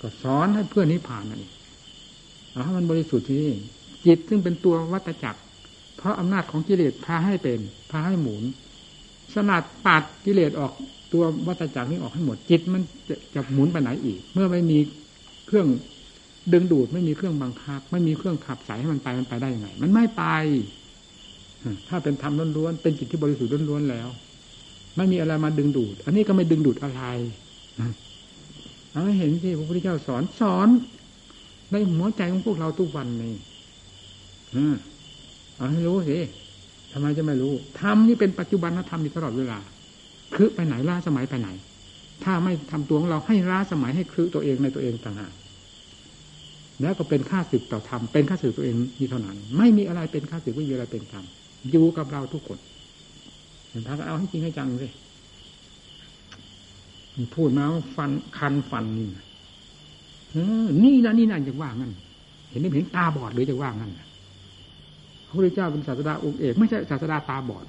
ก็สอนให้เพื่อนนี้ผ่านนั่นเองเอาให้มันบริสุทธิ์ที่จิตซึ่งเป็นตัววัตจักร เพราะอำนาจของกิเลสพาให้เป็นพาให้หมุนสนัดปัดกิเลสออกตัววัตจักรนี้ออกให้หมดจิตมันจะจะหมุนไปไหนอีก เมื่อไม่มีเครื่องดึงดูดไม่มีเครื่องบังคับ ไม่มีเครื่องขับสายให้มันไปมันไปได้ยังไง มันไม่ไป ถ้าเป็นธรรมล้วนๆเป็นจิตที่บริสุทธิ์ล้วนๆแล้ว ไม่มีอะไรมาดึงดูด อันนี้ก็ไม่ดึงดูดอะไร เอาเห็นที่พระพุทธเจ้าสอนสอนในหัวใจของพวกเราทุกวันนี่เอาให้รู้สิทำไมจะไม่รู้ธรรมนี่เป็นปัจจุบันธรรมอยู่ตลอดเวลา คือไปไหนล้าสมัยไปไหน ถ้าไม่ทำตัวของเราให้ล้าสมัยให้คือตัวเองในตัวเองต่างหากแล้วก็เป็นค่าศึกต่อธรรมเป็นค่าศึกตัวเองนี่เท่านั้น ไม่มีอะไรเป็นค่าศึกไม่มีอะไรเป็นธรรมอยู่กับเราทุกคนเห็นพระก็เอาให้จริงให้จังเลย พูดมาว่าฟันคันฟันนี่นี่นะนี่นะจะว่างั้น เห็นไม่เห็นตาบอดหรือจะว่างั้นพระพุทธเจ้าเป็นศาสดาองค์เอกไม่ใช่ศาสดาตาบอด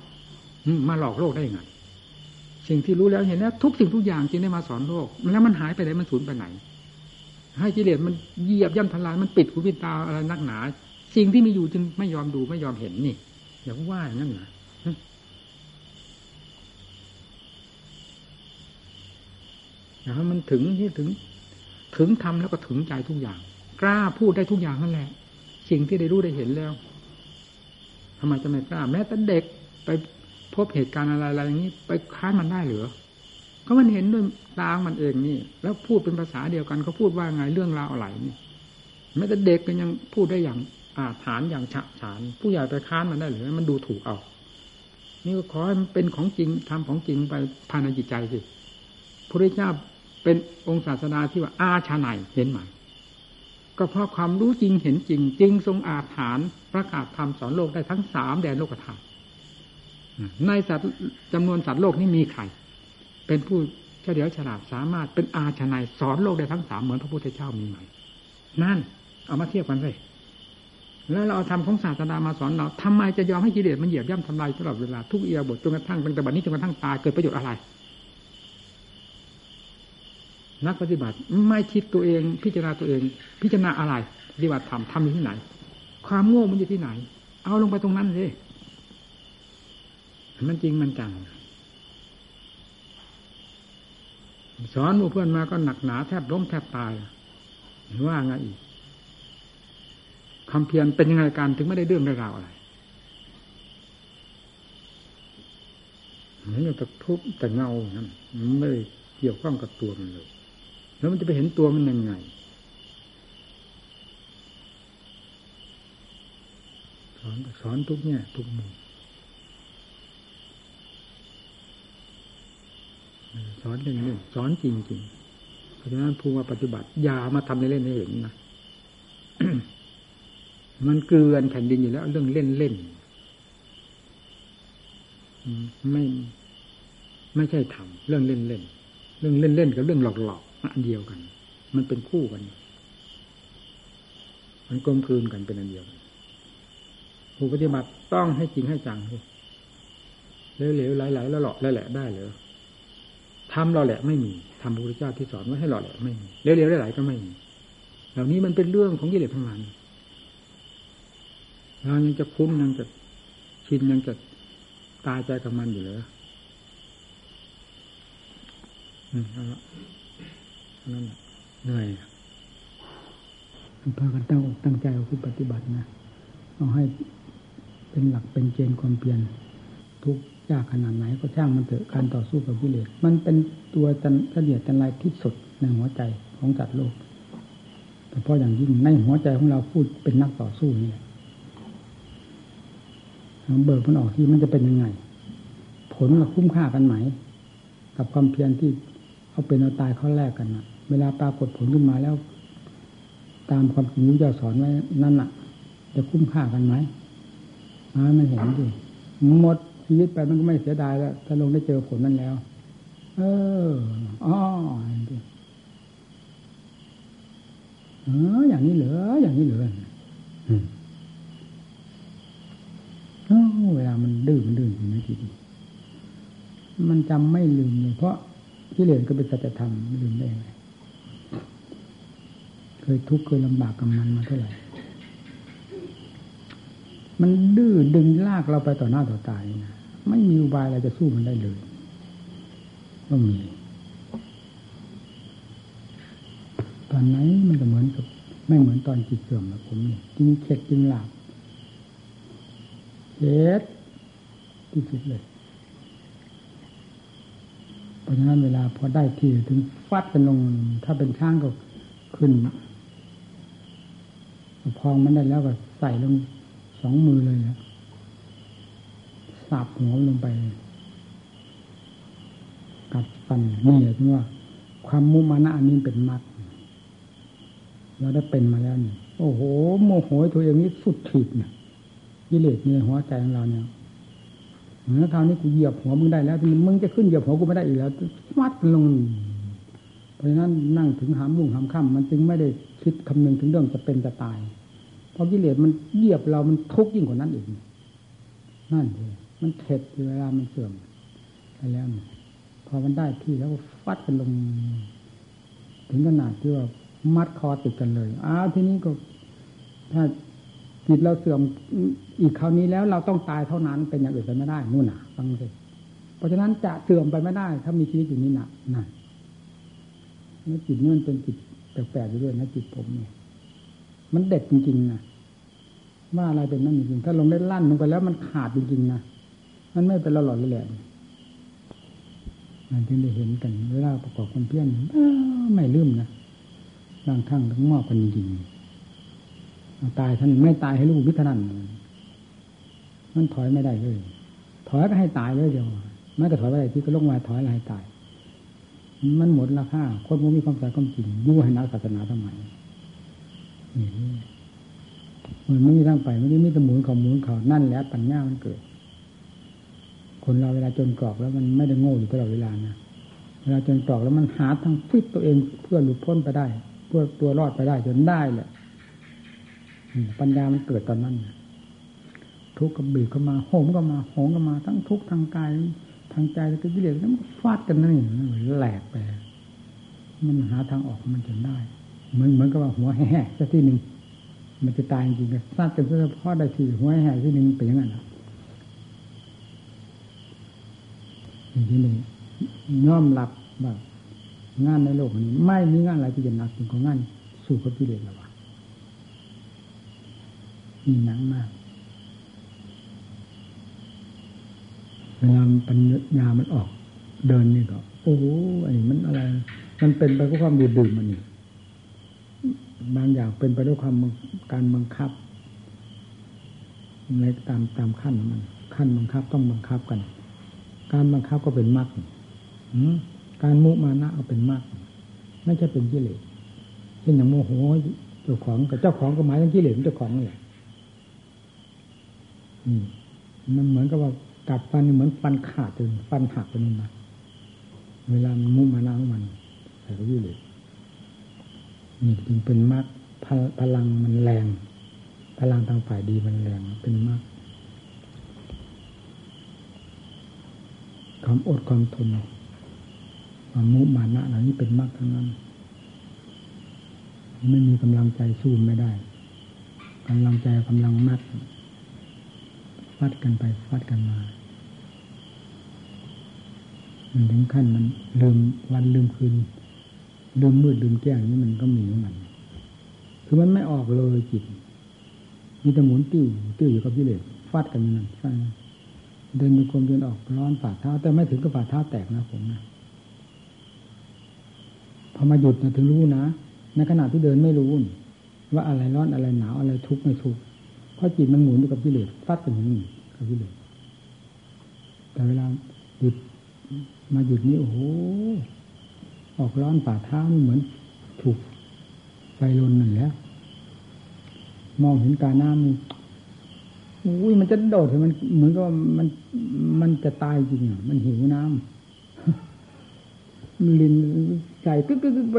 มาหลอกโลกได้ยังไงสิ่งที่รู้แล้วเห็นแล้วทุกสิ่งทุกอย่างจึงได้มาสอนโลก แล้วมันหายไปไหนมันสูญไปไหน ให้กิเลสมันเหยียบย่ำทลายมันปิดหูปิดตาอะไรนักหนา สิ่งที่มีอยู่จึงไม่ยอมดูไม่ยอมเห็นนี่อย่าว่าอย่างนั้นนะ นะมันถึงที่ถึง ถึงทำแล้วก็ถึงใจทุกอย่าง กล้าพูดได้ทุกอย่างนั่นแหละ สิ่งที่ได้รู้ได้เห็นแล้วทำไมจะไม่กล้า แม้แต่เด็กไปพบเหตุการณ์อะไรอะไรอย่างนี้ ไปค้านมันได้หรือก็มันเห็นด้วยตามันเองนี่ แล้วพูดเป็นภาษาเดียวกันเขาพูดว่าไงเรื่องราวอะไรนี่แม้แต่เด็กก็ยังพูดได้อย่างอาถานอย่างฉะฉาน ผู้ใหญ่ไปค้านมันได้หรือมันดูถูกเอานี่ก็ขอให้มันเป็นของจริงทำของจริงไปภายในจิตใจสิพระพุทธเจ้า เป็นองค์ศาสนาที่ว่าอาชาไนเห็นไหมก็เพราะความรู้จริงเห็นจริงจริงทรงอาถานประกาศธรรมสอนโลกได้ทั้งสามแดนโลกธาตุในสัตว์จำนวนสัตว์โลกนี้มีใคร เป็นผู้เฉลียวฉลาดสามารถเป็นอาชนายสอนโลกได้ทั้งสามเหมือนพระพุทธเจ้ามีไหมนั่น เอามาเทียบกันเลยแล้วเราเอาธรรมของศาสนามาสอนเราทำไมจะยอมให้กิเลสมันเหยียบย่ำทำลายตลอดเวลาทุกเอียบทจนกระทั่งตั้งแต่บัดนี้จนกระทั่งตายเกิดประโยชน์อะไร นักปฏิบัติไม่คิดตัวเอง พิจารณาตัวเอง พิจารณาอะไรปฏิบัติธรรมทำอยู่ที่ไหน ความโง่มันอยู่ที่ไหน เอาลงไปตรงนั้นเลยมันจริงมันจังสอนมู่เพื่อนมาก็หนักหนาแทบล้มแทบตายว่าไงอีกคำเพียรเป็นยังไงการถึงไม่ได้เรื่องได้ราวอะไรเหมือนแต่ทุบแต่เงานั้นมันไม่เกี่ยวข้องกับตัวมันเลย แล้วมันจะไปเห็นตัวมันยังไงสอนสอนทุกเนี่ยทุกมุมสอนเล่นๆสอนจริงๆเพราะฉะนั้นผู้มาปฏิบัติอย่ามาทำเล่นๆให้เห็นนะมันเกลือนแผ่นดินอยู่แล้ว เรื่องเล่นเล่นไม่ไม่ใช่ทำเรื่องเล่นเล่นเรื่องเล่นเล่นกับเรื่องหลอกหลอก อันเดียวกัน มันเป็นคู่กัน มันกลมกลืนกันเป็นอันเดียวกันผู้ปฏิบัติต้องให้จริงให้จังเหลวๆไหลๆแล้วหล่อแล้วแหละได้เลยทำเราแหละไม่มีทำพระพุทธเจ้าที่สอนไว้ให้เราแหละไม่มีเร็วๆได้หลายก็ไม่มีเหล่านี้มันเป็นเรื่องของกิเลสทั้งนั้นเรายังจะคุ้นยังจะชินยังจะตายใจกับมันอยู่เลยอืมเอาละ นั่นเหนื่อยพากันตั้งอกตั้งใจเอาคือปฏิบัตินะเอาให้เป็นหลักเป็นเกณฑ์ความเพียรทุกยากขนาดไหนก็ช่างมันเถอะการต่อสู้กับกิเลสมันเป็นตัวจันเดียดจันไรที่สุดในหัวใจของจัดโลกแต่เพราะอย่างยิ่งในหัวใจของเราพูดเป็นนักต่อสู้นี่แหละเบิกมันออกที่มันจะเป็นยังไง ผลกับคุ้มค่ากันไหม กับความเพียรที่ เอาเป็นเอาตายเขาแลกกันนะเวลาปรากฏผลขึ้นมาแล้ว ตามความจริงที่เจ้าสอนไว้นั่นน่ะ จะคุ้มค่ากันไหมมาไม่เห็นดิหมดชีวิตไปมันก็ไม่เสียดายแล้วถ้าลงได้เจอผลนั้นแล้ว เอออ๋อเอออย่างนี้เหรออย่างนี้เหรอเวลามันดื้อมันดื้ออย่างนี้ทีดีมันจำไม่ลืมเลยเพราะ กิเลสก็เป็นสัจธรรมไม่ลืมได้ไงเคยทุกข์เคยลำบากกับมันมาเท่าไหร่มันดื้อดึงลากเราไปต่อหน้าต่อตานะไม่มีอุบายอะไรจะสู้มันได้เลยก็มีตอนไหนมันก็เหมือนกับ ไม่เหมือนตอนจิตเสื่อมนะผมนี่จริงเข็ดจริงหลับเข็ดที่สุดเลย ราะฉะนั้นเวลาพอได้ที่ถึงฟัดกันลง ถ้าเป็นช่างก็ขึ้น พองมันได้แล้วก็ใส่ลงสองมือเลยนะสับหัวลงไป กัดฟันนี่ถึงว่า ความมุมานะอันนี้เป็นมรรคเราได้เป็นมาแล้วนี่โอ้โห โมโหตัวเองนี่สุดขีดเนี่ยกิเลสในหัวใจของเราเนี่ย เหมือนคราวนี้กูเหยียบหัวมึงได้แล้วทีนี้มึงจะขึ้นเหยียบหัวกูไม่ได้อีกแล้วมัดลง เพราะฉะนั้นนั่งถึงหามรุ่งหามค่ำมันจึงไม่ได้คิดคำนึงถึงเรื่องจะเป็นจะตาย เพราะกิเลสมันเหยียบเรามันทุกข์ยิ่งกว่านั้นอีกนั่นเลยมันเข็ดเวลามันเสื่อมไปแล้วพอมันได้ที่แล้วฟัดกันลง ถึงขนาดที่ว่ามัดคอติดกันเลยอ้าวทีนี้ก็ถ้า จิตเราเสื่อมอีกคราวนี้แล้วเราต้องตายเท่านั้นเป็นอย่างอื่นไปไม่ได้นู่นน่ะฟังสิเพราะฉะนั้นจะเสื่อมไปไม่ได้ ถ้ามีชีวิตอยู่นี้น่ะนั่นนี่จิตนี่มันเป็นจิตแปลกๆอยู่ด้วยนะจิตผมเนี่ย มันเด็ดจริงๆนะว่าอะไรเป็นนั่นจริงๆถ้าลงได้ลั่นลงไปแล้วมันขาดจริงๆนะมันไม่เป็นหลอดแหลมนั่นที่ได้เห็นกันเวลาประกอบความเพียรไม่ลืมนะบางครั้งต้องมอบกันจริง ตายท่านไม่ตายให้ลูกวิทนันมันถอยไม่ได้เลย ถอยก็ให้ตายเลยเดียวไม่ก็ถอยไปที่ก็ลงมาถอยอะไรตาย มันหมดราคาคนมันมีความสายความจริงยู่ให้นักศาสนาทำไมนี่มันไม่มีทางไปไม่ได้มีต่หมุนเขาหมุนเขานั่นแหละปัญญามันเกิด คนเราเวลาจนกรอกแล้วมันไม่ได้โง่อยู่ตลอดเวลานะเวลาจนกรอกแล้วมันหาทางฟิตตัวเองเพื่อหลุดพ้นไปได้ เพื่อตัวรอดไปได้จนได้แหละ ปัญญามันเกิดตอนนั้นทุกข์ก็บีบเข้ามาโหมก็มาโหมก็มา ทั้งทุกข์ทางกายทางใจแล้วก็กิเลสแล้วมันฟาดกันนั่นนี่แหลกไปมันหาทางออกมันจนได้เหมือนเหมือนกับว่าหัวแห่สักที่หนึ่งมันจะตายจริงๆฟาดกันเพื่อได้ทีหัวแห่ที่หนึ่งเป็นอย่างนั้นอย่างที่หนึ่งย่อมรับว่างานในโลกนี้ ไม่มีงานอะไรที่จะหนักถึงของงาน สู้กับกิเลสหรอก มีหนังมากเวลาปัญญามันออก เดินนี่ก็ โอ้โหไอ้มันอะไร มันเป็นไปด้วยความดูดื่มมันนี่บางอย่างเป็นไปด้วยความการบังคับในตามตามขั้นมันขั้นบังคับต้องบังคับกัน การบังคับก็เป็นมรรคการมุมานะก็เป็นมรรคไม่ใช่เป็นกิเลสเช่นอย่างโมโหเจ้าของกับเจ้าของก็หมายถึงกิเลสเจ้าของนั่นแหละ มันเหมือนกับว่ากัดฟันเหมือนฟันขาดจนฟันหักไปนี่นะเวลามันมุมานาของมันใส่ก็ยิ่เลยนี่จึงเป็นมากพลังมันแรง พลังทางฝ่ายดีมันแรงเป็นมากความอดความทนความมุมานะเหล่านี้เป็นมากทั้งนั้น ไม่มีกำลังใจสู้ไม่ได้กำลังใจกำลังมาก ฟัดกันไปฟัดกันมา มันถึงขั้นมันลืมวันลืมคืนลืมมืดลืมแก้งนี่มันก็มีของมัน คือมันไม่ออกเลยจิต มีแต่หมุนติ้วติ้วอยู่กับกิเลสฟาดกันนั่นใช่เดินดูกลมเดินออกร้อนฝ่าเท้า แต่ไม่ถึงกับฝ่าเท้าแตกนะผมนะพอมาหยุดนะถึงรู้นะในขณะที่เดินไม่รู้ ว่าอะไรร้อนอะไรหนาวอะไรทุกข์ไม่ทุกข์ ราะจิตมันหมุนอยู่กับกิเลสฟัดเป็นอย่างนี้กับกิเลสแต่เวลาหยุดมาหยุดนี้โอ้โหออกร้อนฝ่าเท้านี่เหมือนถูกไฟลนนั่นแหละมองเห็นกาน้ำนี่อุ้ยมันจะโดดเหมันเหมือนกับมันมันจะตายจริงอะมันหิวน้ำลินใจกึกกึกไป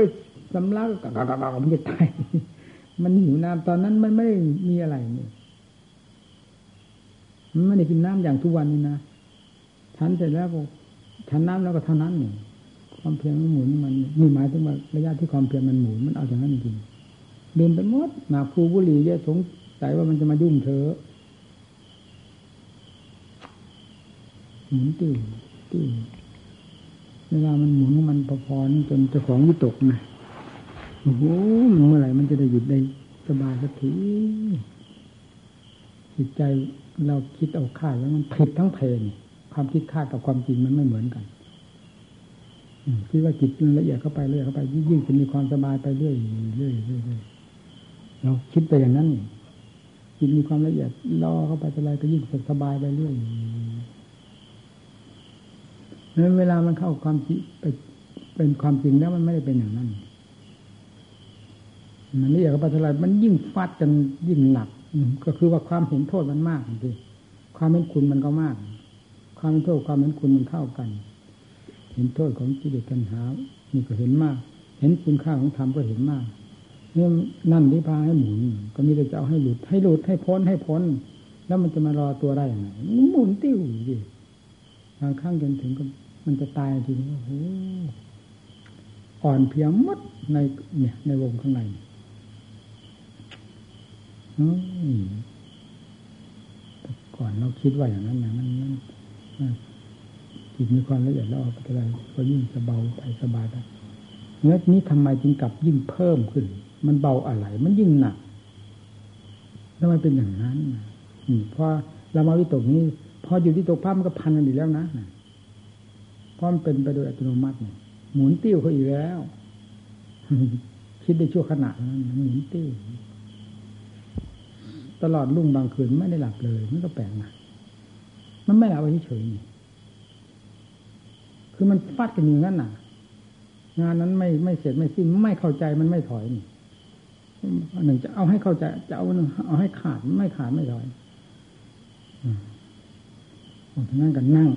สำลักกะกะกะมันจะตาย มันหิวน้ำตอนนั้นมันไม่ได้มีอะไรนี่ ไม่ได้กินน้ำอย่างทุกวันนี้นะฉันเสร็จแล้วก็ฉันน้ำแล้วก็เท่านั้นนี่งความเพียรมันหมุนมันมีหมายถึงว่าระยะที่ความเพียรมันหมุนมันเอาอย่างนั้นจริงดื่มไปหมดหมากคูบุหรี่เยอะสงสัยว่ามันจะมายุ่งเธอหมุนติ้วติ้วเวลามันหมุนมันพอๆจนเจ้าของวิตกนะโอ้โหเมื่อไหร่มันจะได้หยุดได้สบายสักทีจิตใจ เราคิดเอาคาดแล้วมันผิดทั้งเพลงความคิดคาดกับความจริงมันไม่เหมือนกันคิดว่าจิตละเอียดเข้าไปเรื่อยเข้าไปยิ่งจะมีความสบายไปเรื่อยเรื่อยเรื่อยเราคิดไปอย่างนั้นจิตมีความละเอียดล่อเข้าไปอะไรก็ยิ่งสบายไปเรื่อยนั้นเวลามันเข้าความจริงไปเป็นความจริงแล้วมันไม่ได้เป็นอย่างนั้นมันนี่อย่างกับปัจจัยมันยิ่งฟาดกันยิ่งหนัก ก็คือว่าความเห็นโทษมันมากจริงความเป็นคุณมันก็มาก ความเป็นโทษความเป็นคุณมันเท่ากัน เห็นโทษของกิเลสตัณหานี่ก็เห็นมาก เห็นคุณค่าของธรรมก็เห็นมากนี่นั่นที่พาให้หมุน ก็มีแต่จะเอาให้หลุด ให้หลุดให้พ้นให้พ้น แล้วมันจะมารอตัวได้ยังไงหมุนติ้วดิบางครั้งจนถึงก็มันจะตายจริงโอ้โหอ่อนเพียงมัดในเนี่ยในวงข้างใน ก่อนเราคิดว่าอย่างนั้นนะมันจิตมีความละเอียดแล้วออกไปอะไรก็ยิ่งจะเบาไปสบายได้เนื้อนี้ทำไมจึงกลับยิ่งเพิ่มขึ้น มันเบาอะไร มันยิ่งหนักทำไมเป็นอย่างนั้นพราะเรามาวิตกนี้ พออยู่ที่ตกภาพมันก็พันกันอีกแล้วนะเพราะมันเป็นไปโดยอัตโนมัติเนี่ยหมุนติ้วเขาอีกแล้ว คิดได้ชั่วขณะนั้นหมุนติ้ว ตลอดรุ่งบางคืนไม่ได้หลับเลยมันก็แปลกนะมันไม่หลับไปเฉยคือมันฟาดกันอย่างนั้นน่ะ งานนั้นไม่ไม่เสร็จไม่สิ้นไม่เข้าใจมันไม่ถอยนี่หนึ่งจะเอาให้เข้าใจจะเอาหนึ่งเอาให้ขาดไม่ขาดไม่ถอยอืมนั่งกันนั่ง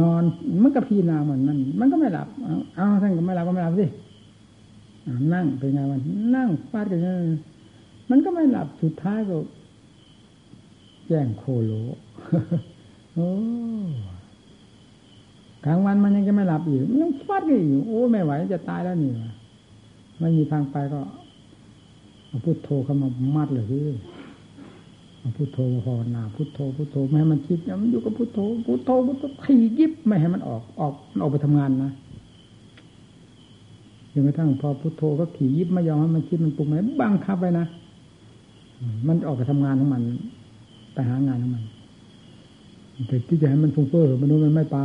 นอนมันก็พีนามันนั่นมันก็ไม่หลับ เอาท่านก็ไม่หลับก็ไม่หลับสินั่งเป็นไงมันนั่งฟาดกันมันก็ไม่หลับสุดท้ายก็ แจ้งโคโลโอ้กลางวันมันยังจะไม่หลับอีกยังฟัดกันอยู่โอ้ไม่ไหวจะตายแล้วนี่ไม่มีทางไปก็เอาพุทโธเข้ามามัดเลยพี่เอาพุทโธภาวนาพุทโธพุทโธไม่ให้มันคิดมันอยู่กับพุทโธพุทโธพุทโธขี่ยิบไม่ให้มันออกออกมันออกไปทำงานนะจนกระทั่งพอพุทโธก็ขี่ยิบไม่ยอมให้มันคิดมันปรุงไหมบังคับไปนะมันออกไปทำงานของมัน ไปหางานของมันแต่ที่จะให้มันฟุ้งเฟ้อมันนู้มันไม่ไป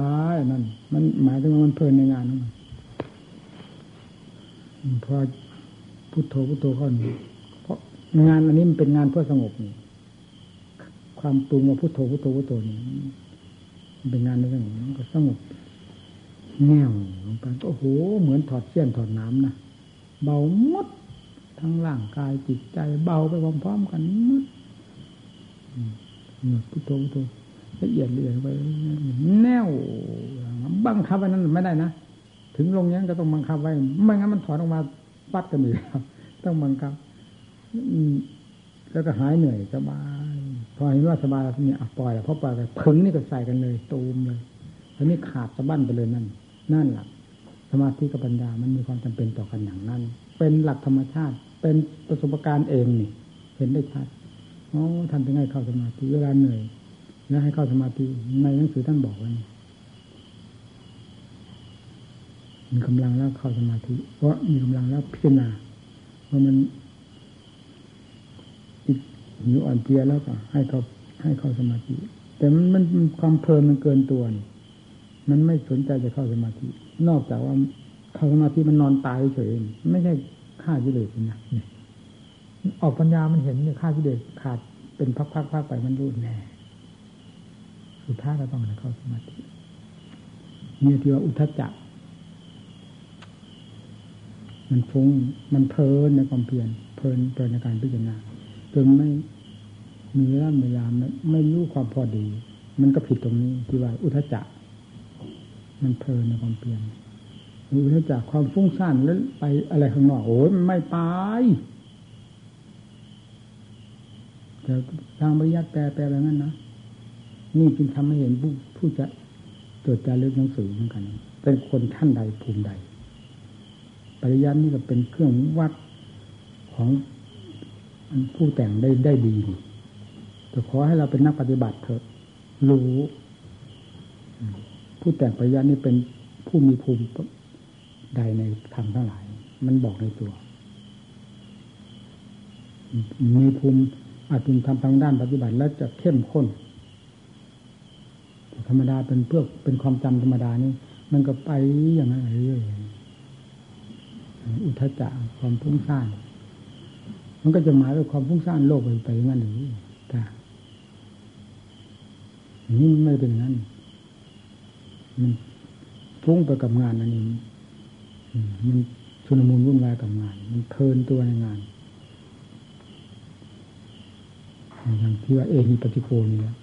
นั่น มันหมายถึงว่ามันเพลินในงานของมันพอพุทโธพุทโธเข้าเพราะงานอันนี้มันเป็นงานเพื่อสงบนี่ความปรุงว่าพุทโธพุทโธพุทโธนี่มันเป็นงานในสงบมันก็สงบแง่วลงไปโอ้โห เหมือนถอดเสี้ยนถอดน้ำนะเบาหมดทั้งร่างกายจิตใจเบาไปพร้อมๆกันหมด พุทโธพุทโธละเอียดละเอียดไปแน่วบังคับไว้นั้นไม่ได้นะถึงลงนี้ก็ต้องบังคับไว้ไม่งั้นมันถอนออกมาปัดกันอีกครับ ต้องบังคับแล้วก็หายเหนื่อยสบายพอเห็นว่าสบายแล้วนี่ปล่อยแล้วพอปล่อยไปพึ่งนี่ก็ใส่กันเลยตูมเลยทีนี้ขาดสะบั้นไปเลยนั่นนั่นแหละสมาธิกับปัญญามันมีความจำเป็นต่อกันอย่างนั้น เป็นหลักธรรมชาติ เป็นประสบการณ์เองนี่เห็นได้ชัด อ๋อท่านถึงให้เข้าสมาธิเวลาเหนื่อยแล้วให้เข้าสมาธิในหนังสือท่านบอกไว้มีกำลังแล้วเข้าสมาธิ เพราะมีกำลังแล้วพิจารณาเพราะมันอิหิวอ่อนเพลียแล้วก็ให้เขาให้เข้าสมาธิ แต่มันมันความเพลินมันเกินตัวนี่มันไม่สนใจจะเข้าสมาธิ นอกจากว่าเข้าสมาธิมันนอนตายเฉยไม่ใช่ฆ่ากิเลสนะเนี่ย ออกปัญญามันเห็นเนี่ยฆ่ากิเลสขาดเป็นพักๆไปมันรู้แน่สุดท้ายเราต้องเข้าสมาธินี่ที่ว่าอุทจจะมันฟุ้งมันเพลินในความเพียรเพลินเพลินในการพิจารณาจนไม่มีเวลาเวลาไม่ไม่รู้ความพอดี มันก็ผิดตรงนี้ที่ว่า อุทจจะมันเพลินในความเพียรอุทจจะความฟุ้งซ่านแล้วไปอะไรข้างนอกโอ้ยมันไม่ไป แต่ทางบริยัติแปลแปลแบบนั้นนะนี่จึงทำให้เห็นผู้ผู้จะจดจารึกหนังสือเหมือนกัน เป็นคนท่านใดภูมิใด ปริยัตินี่ก็เป็นเครื่องวัดของผู้แต่งได้ได้ดีแต่ขอให้เราเป็นนักปฏิบัติเถอะ รู้ ผู้แต่งปริยัตินี่เป็นผู้มีภูมิใดในธรรมทั้งหลาย มันบอกในตัว มีภูมิ อาจจะทำทางด้านปฏิบัติแล้วจะเข้มข้นธรรมดาเป็นเพื่อเป็นความจำธรรมดานี่มันก็ไปอย่างนั้นเรื่อยอุทจจะความพุ่งสร้างมันก็จะหมายว่าความพุ่งสร้างโลกไปไปอย่างนั้นหรือแต่นี่ไม่เป็นงั้นมันฟุ้งไปกับงานอันนี้มันชุนมุนวุ่นวายกับงาน มันเพลินตัวในงาน อย่างที่ว่าเอหิปฏิโกนี่แล้ว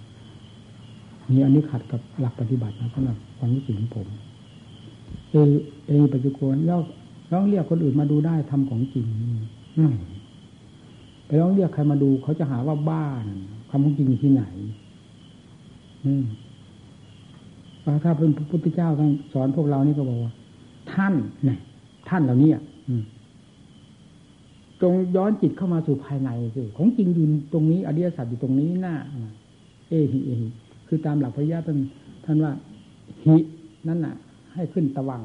นี่อันนี้ขัดกับหลักปฏิบัตินะสำหรับความรู้สึกของผม เอเอหิปฏิโกแล้วร้องเรียกคนอื่นมาดูได้ทำของจริงไม่ไปร้องเรียกใครมาดูเขาจะหาว่าบ้านคำของจริงที่ไหน อืมถ้าเป็นพระพุทธเจ้าท่านสอนพวกเรานี่ก็บอกว่า ท่านเนี่ยท่านเหล่านี้ จงย้อนจิตเข้ามาสู่ภายในสิของจริงอยู่ตรงนี้อริยสัจอยู่ตรงนี้หน้าเอหิเอหิคือตามหลักพระยาท่านท่านว่าหินั่นน่ะ ให้ขึ้นตะวัง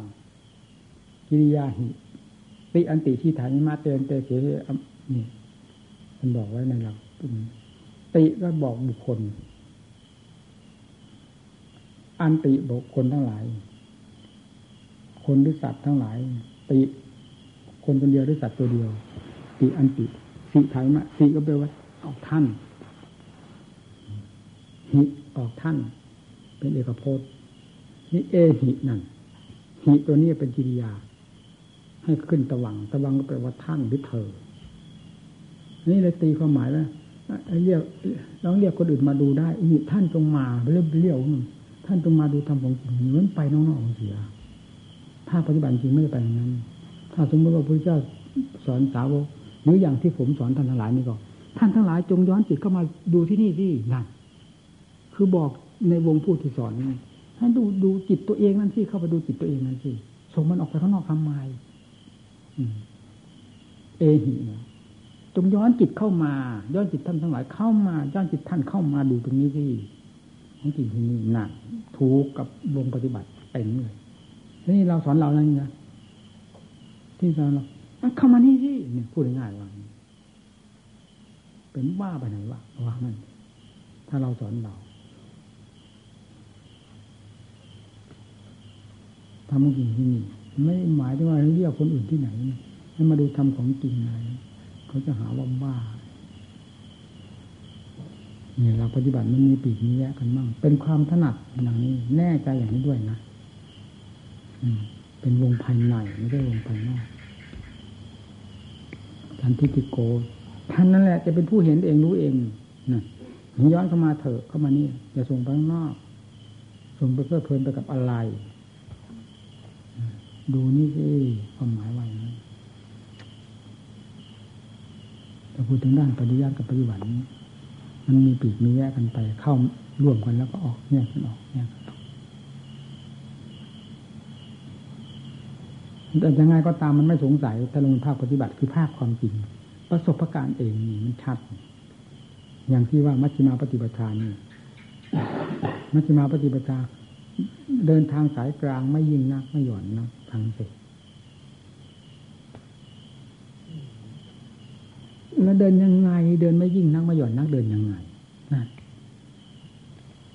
กิริยาหิติอันติที่ฐานิมาเตนเตเสนี่มันบอกไว้ในหลักติก็บอกบุคคล อันติบุคคลทั้งหลาย คนหรือสัตว์ทั้งหลาย ติ คนคนเดียวหรือสัตว์ตัวเดียว ติอันติสิฐานมาสิก็แปลว่าออกท่านหิออกท่าน เป็นเอกพสนี่เอหินั่นหิตัวนี้เป็นกิริยา ให้ขึ้นตะวังตะวังก็แปลว่าท่านหรือเธอ นี่เลยตีความหมายว่าเรียกลองเรียกคนอื่นมาดูได้อีท่านจงมาเรียกเรียกท่านจงมาดูทำของจริงเหมือนไปน้อกๆเสียถ้าปฏิบัติจริงไม่ได้ไปอย่างนั้น ถ้าสมมติว่าพระเจ้าสอนสาวก หรืออย่างที่ผมสอนท่านทั้งหลายนี่ก็ท่านทั้งหลายจงย้อนจิตเข้ามาดูที่นี่ที่นั่นคือบอกในวงผู้ที่สอนนี่ให้ดูดูจิตตัวเองนั่นสิเข้าไปดูจิตตัวเองนั่นสิส่งมันออกไปข้างนอกทำไมเอหิจงย้อนจิตเข้ามา ย้อนจิตท่านทั้งหลายเข้ามา ย้อนจิตท่านเข้ามาดูตรงนี้ที่ของจริงที่นี่หนักถูกกับวงปฏิบัติเต็มเลยนี่เราสอนเราอะไรนะที่สอนเรา เข้ามานี่ที่เนี่ยพูดง่ายๆว่าเป็นว่าไปไหนวะว่านั่นถ้าเราสอนเราทำจริงที่นี่ไม่หมายถึงว่าเรียกคนอื่นที่ไหนให้มาดูทำของจริงอะไรเขาจะหาว่าบ้าเนี่ยเราปฏิบัติมันมีปีกมีแยกกันบ้างเป็นความถนัดอย่างนี้ แน่ใจอย่างนี้ด้วยนะอืมเป็นวงภายในไม่ได้วงภายนอก ท่านทิติโก ท่านนั่นแหละจะเป็นผู้เห็นเองรู้เองนะย้อนเข้ามาเถอะเข้ามานี่อย่าส่งไปข้างนอก ส่งไปเพื่อเพลินไปกับอะไร ดูนี่สิความหมายว่าอย่างนั้นพูดถึงด้านปฏิยัติกับปฏิบัติมันมีปีกมีแยกกันไปเข้าร่วมกันแล้วก็ออกแยกกันออกแยกกัน แต่ยังไงก็ตามมันไม่สงสัยถ้าลงภาคปฏิบัติคือภาคความจริง ประสบการณ์เองนี่มันชัด อย่างที่ว่ามัชฌิมาปฏิปทานี่มัชฌิมาปฏิปทาเดินทางสายกลางไม่ยิ่งนักไม่หย่อนนักทางเสร็จแล้วเดินยังไง เดินไม่ยิ่งนักไม่หย่อนนักเดินยังไงนะ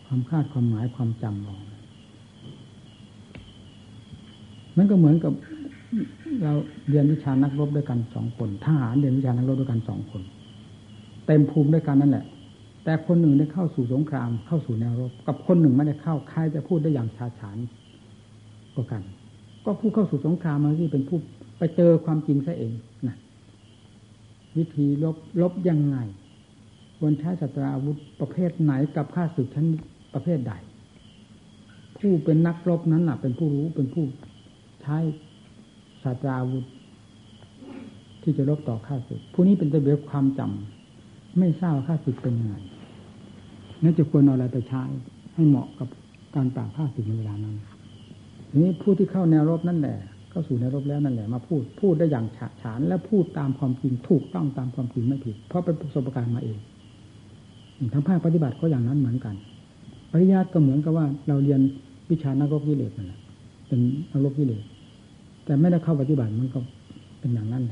ความคาดความหมายความจำเรามันก็เหมือนกับ เราเรียนวิชานักรบด้วยกันสองคนทหารเรียนวิชานักรบด้วยกันสองคน เต็มภูมิด้วยกันนั่นแหละ แต่คนหนึ่งได้เข้าสู่สงครามเข้าสู่แนวรบ กับคนหนึ่งไม่ได้เข้าใครจะพูดได้อย่างชาฉานก็กัน ก็ผู้เข้าสู่สงครามมาที่เป็นผู้ไปเจอความจริงซะเองนะวิธีลบลบยังไงควรใช้สัตราอาวุธประเภทไหนกับข้าศึกชั้นประเภทใด ผู้เป็นนักรบนั้นแหละเป็นผู้รู้เป็นผู้ใช้าอาวุธ ที่จะลบต่อข้าศึกผู้นี้เป็นตัวเบียความจำไม่ทราบข้าศึกเป็นยังไงนั่นจะควรเอาอะไรไปใช้ให้เหมาะกับการปราบข้าศึกในเวลานั้นทีนี้ผู้ที่เข้าแนวรบนั่นแหละเข้าสู่แนวรบแล้วนั่นแหละมาพูดพูดได้อย่างฉาฉาน และพูดตามความจริงถูกต้องตามความจริงไม่ผิด เพราะเป็นประสบการณ์มาเองทั้งภาคปฏิบัติก็อย่างนั้นเหมือนกัน ปริยัติก็เหมือนกับว่าเราเรียนวิชานักรบวิเลศนั่นแหละเป็นนักรบวิเลศ แต่ไม่ได้เข้าปฏิบัติมันก็เป็นอย่างนั้น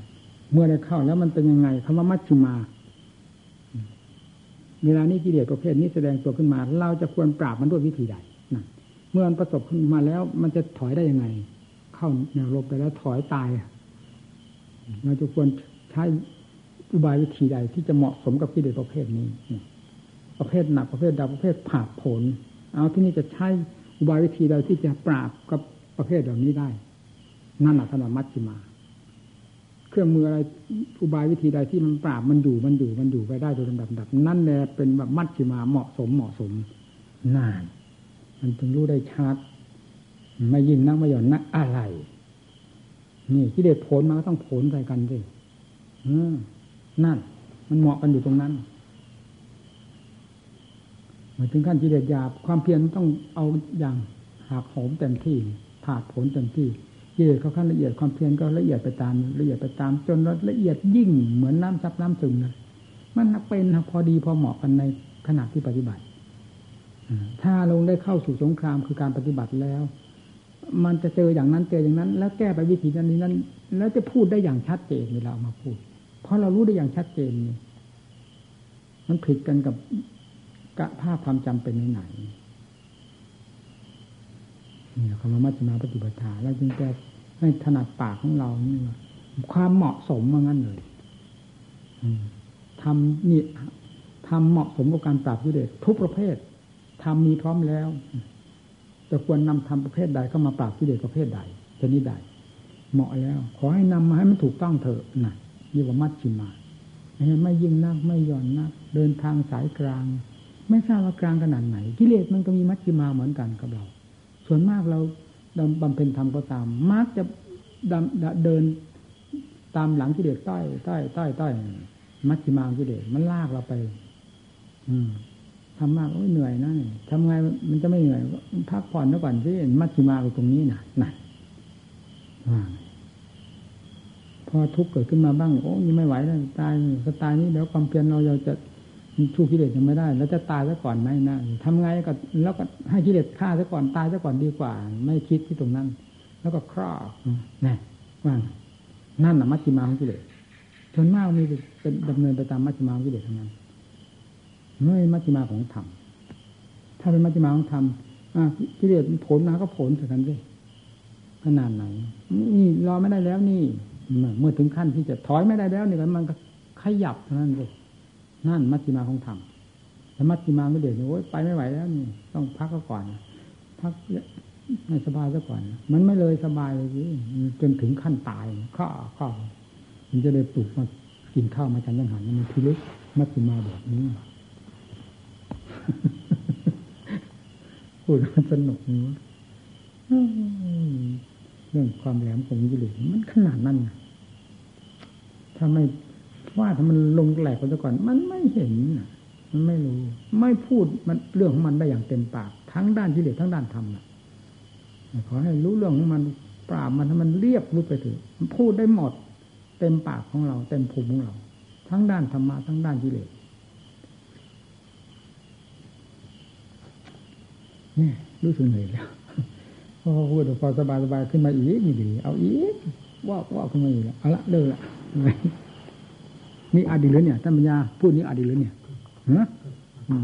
เมื่อได้เข้าแล้วมันเป็นยังไงคำว่ามัชฌิมาเวลานี้กิเลสประเภทนี้แสดงตัวขึ้นมา เราจะควรปราบมันด้วยวิธีใดนะเมื่อมันประสบขึ้นมาแล้ว มันจะถอยได้ยังไง เข้าแนวรบไปแล้วถอยตายเราจะควรใช้อุบายวิธีใดที่จะเหมาะสมกับกิเลสประเภทนี้ประเภทหนักประเภทดาประเภทผ่าผล เอาที่นี่จะใช้อุบายวิธีใดที่จะปราบกับประเภทแบบนี้ได้ นั่นแหละขนาดมัชฌิมา เครื่องมืออะไรอุบายวิธีใดที่มันปราบมันอยู่มันอยู่มันอยู่ไปได้โดยลำดับดับนั่นแหละเป็นแบบมัชฌิมาเหมาะสมเหมาะสมนาน มันจึงรู้ได้ชัดไม่ยิ่งนักไม่หย่อนนักอะไร นี่ที่เด็ดผลมาก็ต้องผลใส่กันสินั่น มันเหมาะกันอยู่ตรงนั้นมาถึงขั้นกิเลสหยาบความเพียรต้องเอาอย่างหักโหมเต็มที่ผาดผลเต็มที่ กิเลสเขาขั้นละเอียดความเพียรก็ละเอียดไปตาม ละเอียดไปตาม จนละเอียดยิ่งเหมือนน้ำซับน้ำซึมนะมันเป็นพอดีพอเหมาะกันในขณะที่ปฏิบัติถ้าลงได้เข้าสู่สงครามคือการปฏิบัติแล้ว มันจะเจออย่างนั้นเจออย่างนั้น แล้วแก้ไปวิธีนั้นนี้นั้น แล้วจะพูดได้อย่างชัดเจนเวลาเอามาพูด เพราะเรารู้ได้อย่างชัดเจนนี่มันผิดกันกับกะภาพความจำเป็นไหน นี่คำว่ามัชฌิมาปฏิปทาแล้วจึงจะให้ถนัดปากของเรานี่ว่าความเหมาะสมว่างั้นเลยทำนี่ทำเหมาะสมกับการปราบกิเลสทุกประเภททำมีพร้อมแล้วจะควรนำทำประเภทใดเข้ามาปราบกิเลสประเภทใดชนิดใด เหมาะแล้ว ขอให้นำมาให้มันถูกต้องเถอะนะนี่ว่ามัชชิมาไม่ยิ่งนักไม่ย่อนนัก เดินทางสายกลาง ไม่ทราบว่ากลางขนาดไหน กิเลสมันก็มีมัชฌิมาเหมือนกันกับเรา ส่วนมากเราดำบำเพ็ญธรรมก็ตาม มักจะดำเดินตามหลังกิเลสใต้ใต้ใต้ใต้มัชฌิมากิเลสมันลากเราไป อืมทำมากโอ้ยเหนื่อยนะทำไงมันจะไม่เหนื่อยพักผ่อนซะก่อนที่มัชฌิมาไปตรงนี้น่ะน่ะพอทุกข์เกิดขึ้นมาบ้างโอ้ยไม่ไหวแล้วตายก็ตายนี้แล้วความเพียรเราจะ ชูกิเลสยังไม่ได้ แล้วจะตายซะก่อนไหมนะทำไงก็แล้วก็ให้กิเลสฆ่าซะก่อนตายซะก่อนดีกว่า ไม่คิดที่ตรงนั้น แล้วก็ครอบนี่ว่างนั่นน่ะมัชฌิมาของกิเลสชนมากมีเป็นดำเนินไปตามมัชฌิมาของกิเลสทั้งนั้นไม่มัชฌิมาของธรรมถ้าเป็นมัชฌิมาของธรรมกิเลสผลมาก็ผลเท่ากันด้วยขนาดไหนนี่รอไม่ได้แล้วนี่ เมื่อถึงขั้นที่จะถอยไม่ได้แล้วนี่มันก็ขยับเท่านั้นเลย นั่นมัชฌิมาของธรรมแต่มัชฌิมาไม่เด็ดโอ้ยไปไม่ไหวแล้วนี่ต้องพักก็ก่อนพักให้สบายซะก่อน มันไม่เลยสบายเลยจนถึงขั้นตายข้อข้อมันจะเลยปลุกมากินข้าวมาฉันยังหันมันพิลึกมัชฌิมาแบบนี้พูดมันสนุกเรื่องความแหลมของกิเลสมันขนาดนั้นถ้าไม่ ว่าถ้ามันลงแหลกไปซะก่อน มันไม่เห็นมันไม่รู้ ไม่พูดมันเรื่องของมันได้อย่างเต็มปาก ทั้งด้านกิเลสทั้งด้านธรรมขอให้รู้เรื่องของมันปราบมันให้มันเรียบรู้ไปถึงพูดได้หมด เต็มปากของเรา เต็มภูมิของเรา ทั้งด้านธรรมะทั้งด้านกิเลสนี่รู้สึกเหนื่อยแล้วพอพูดพอสบายสบายขึ้นมาอีกนี่ดี เอาอีกว่าว่าขึ้นมาอีกเอาละเลิกละ นี่อดีตเลยเนี่ยท่านปัญญาพูดนี้อดีตเลยเนี่ยฮะโอ้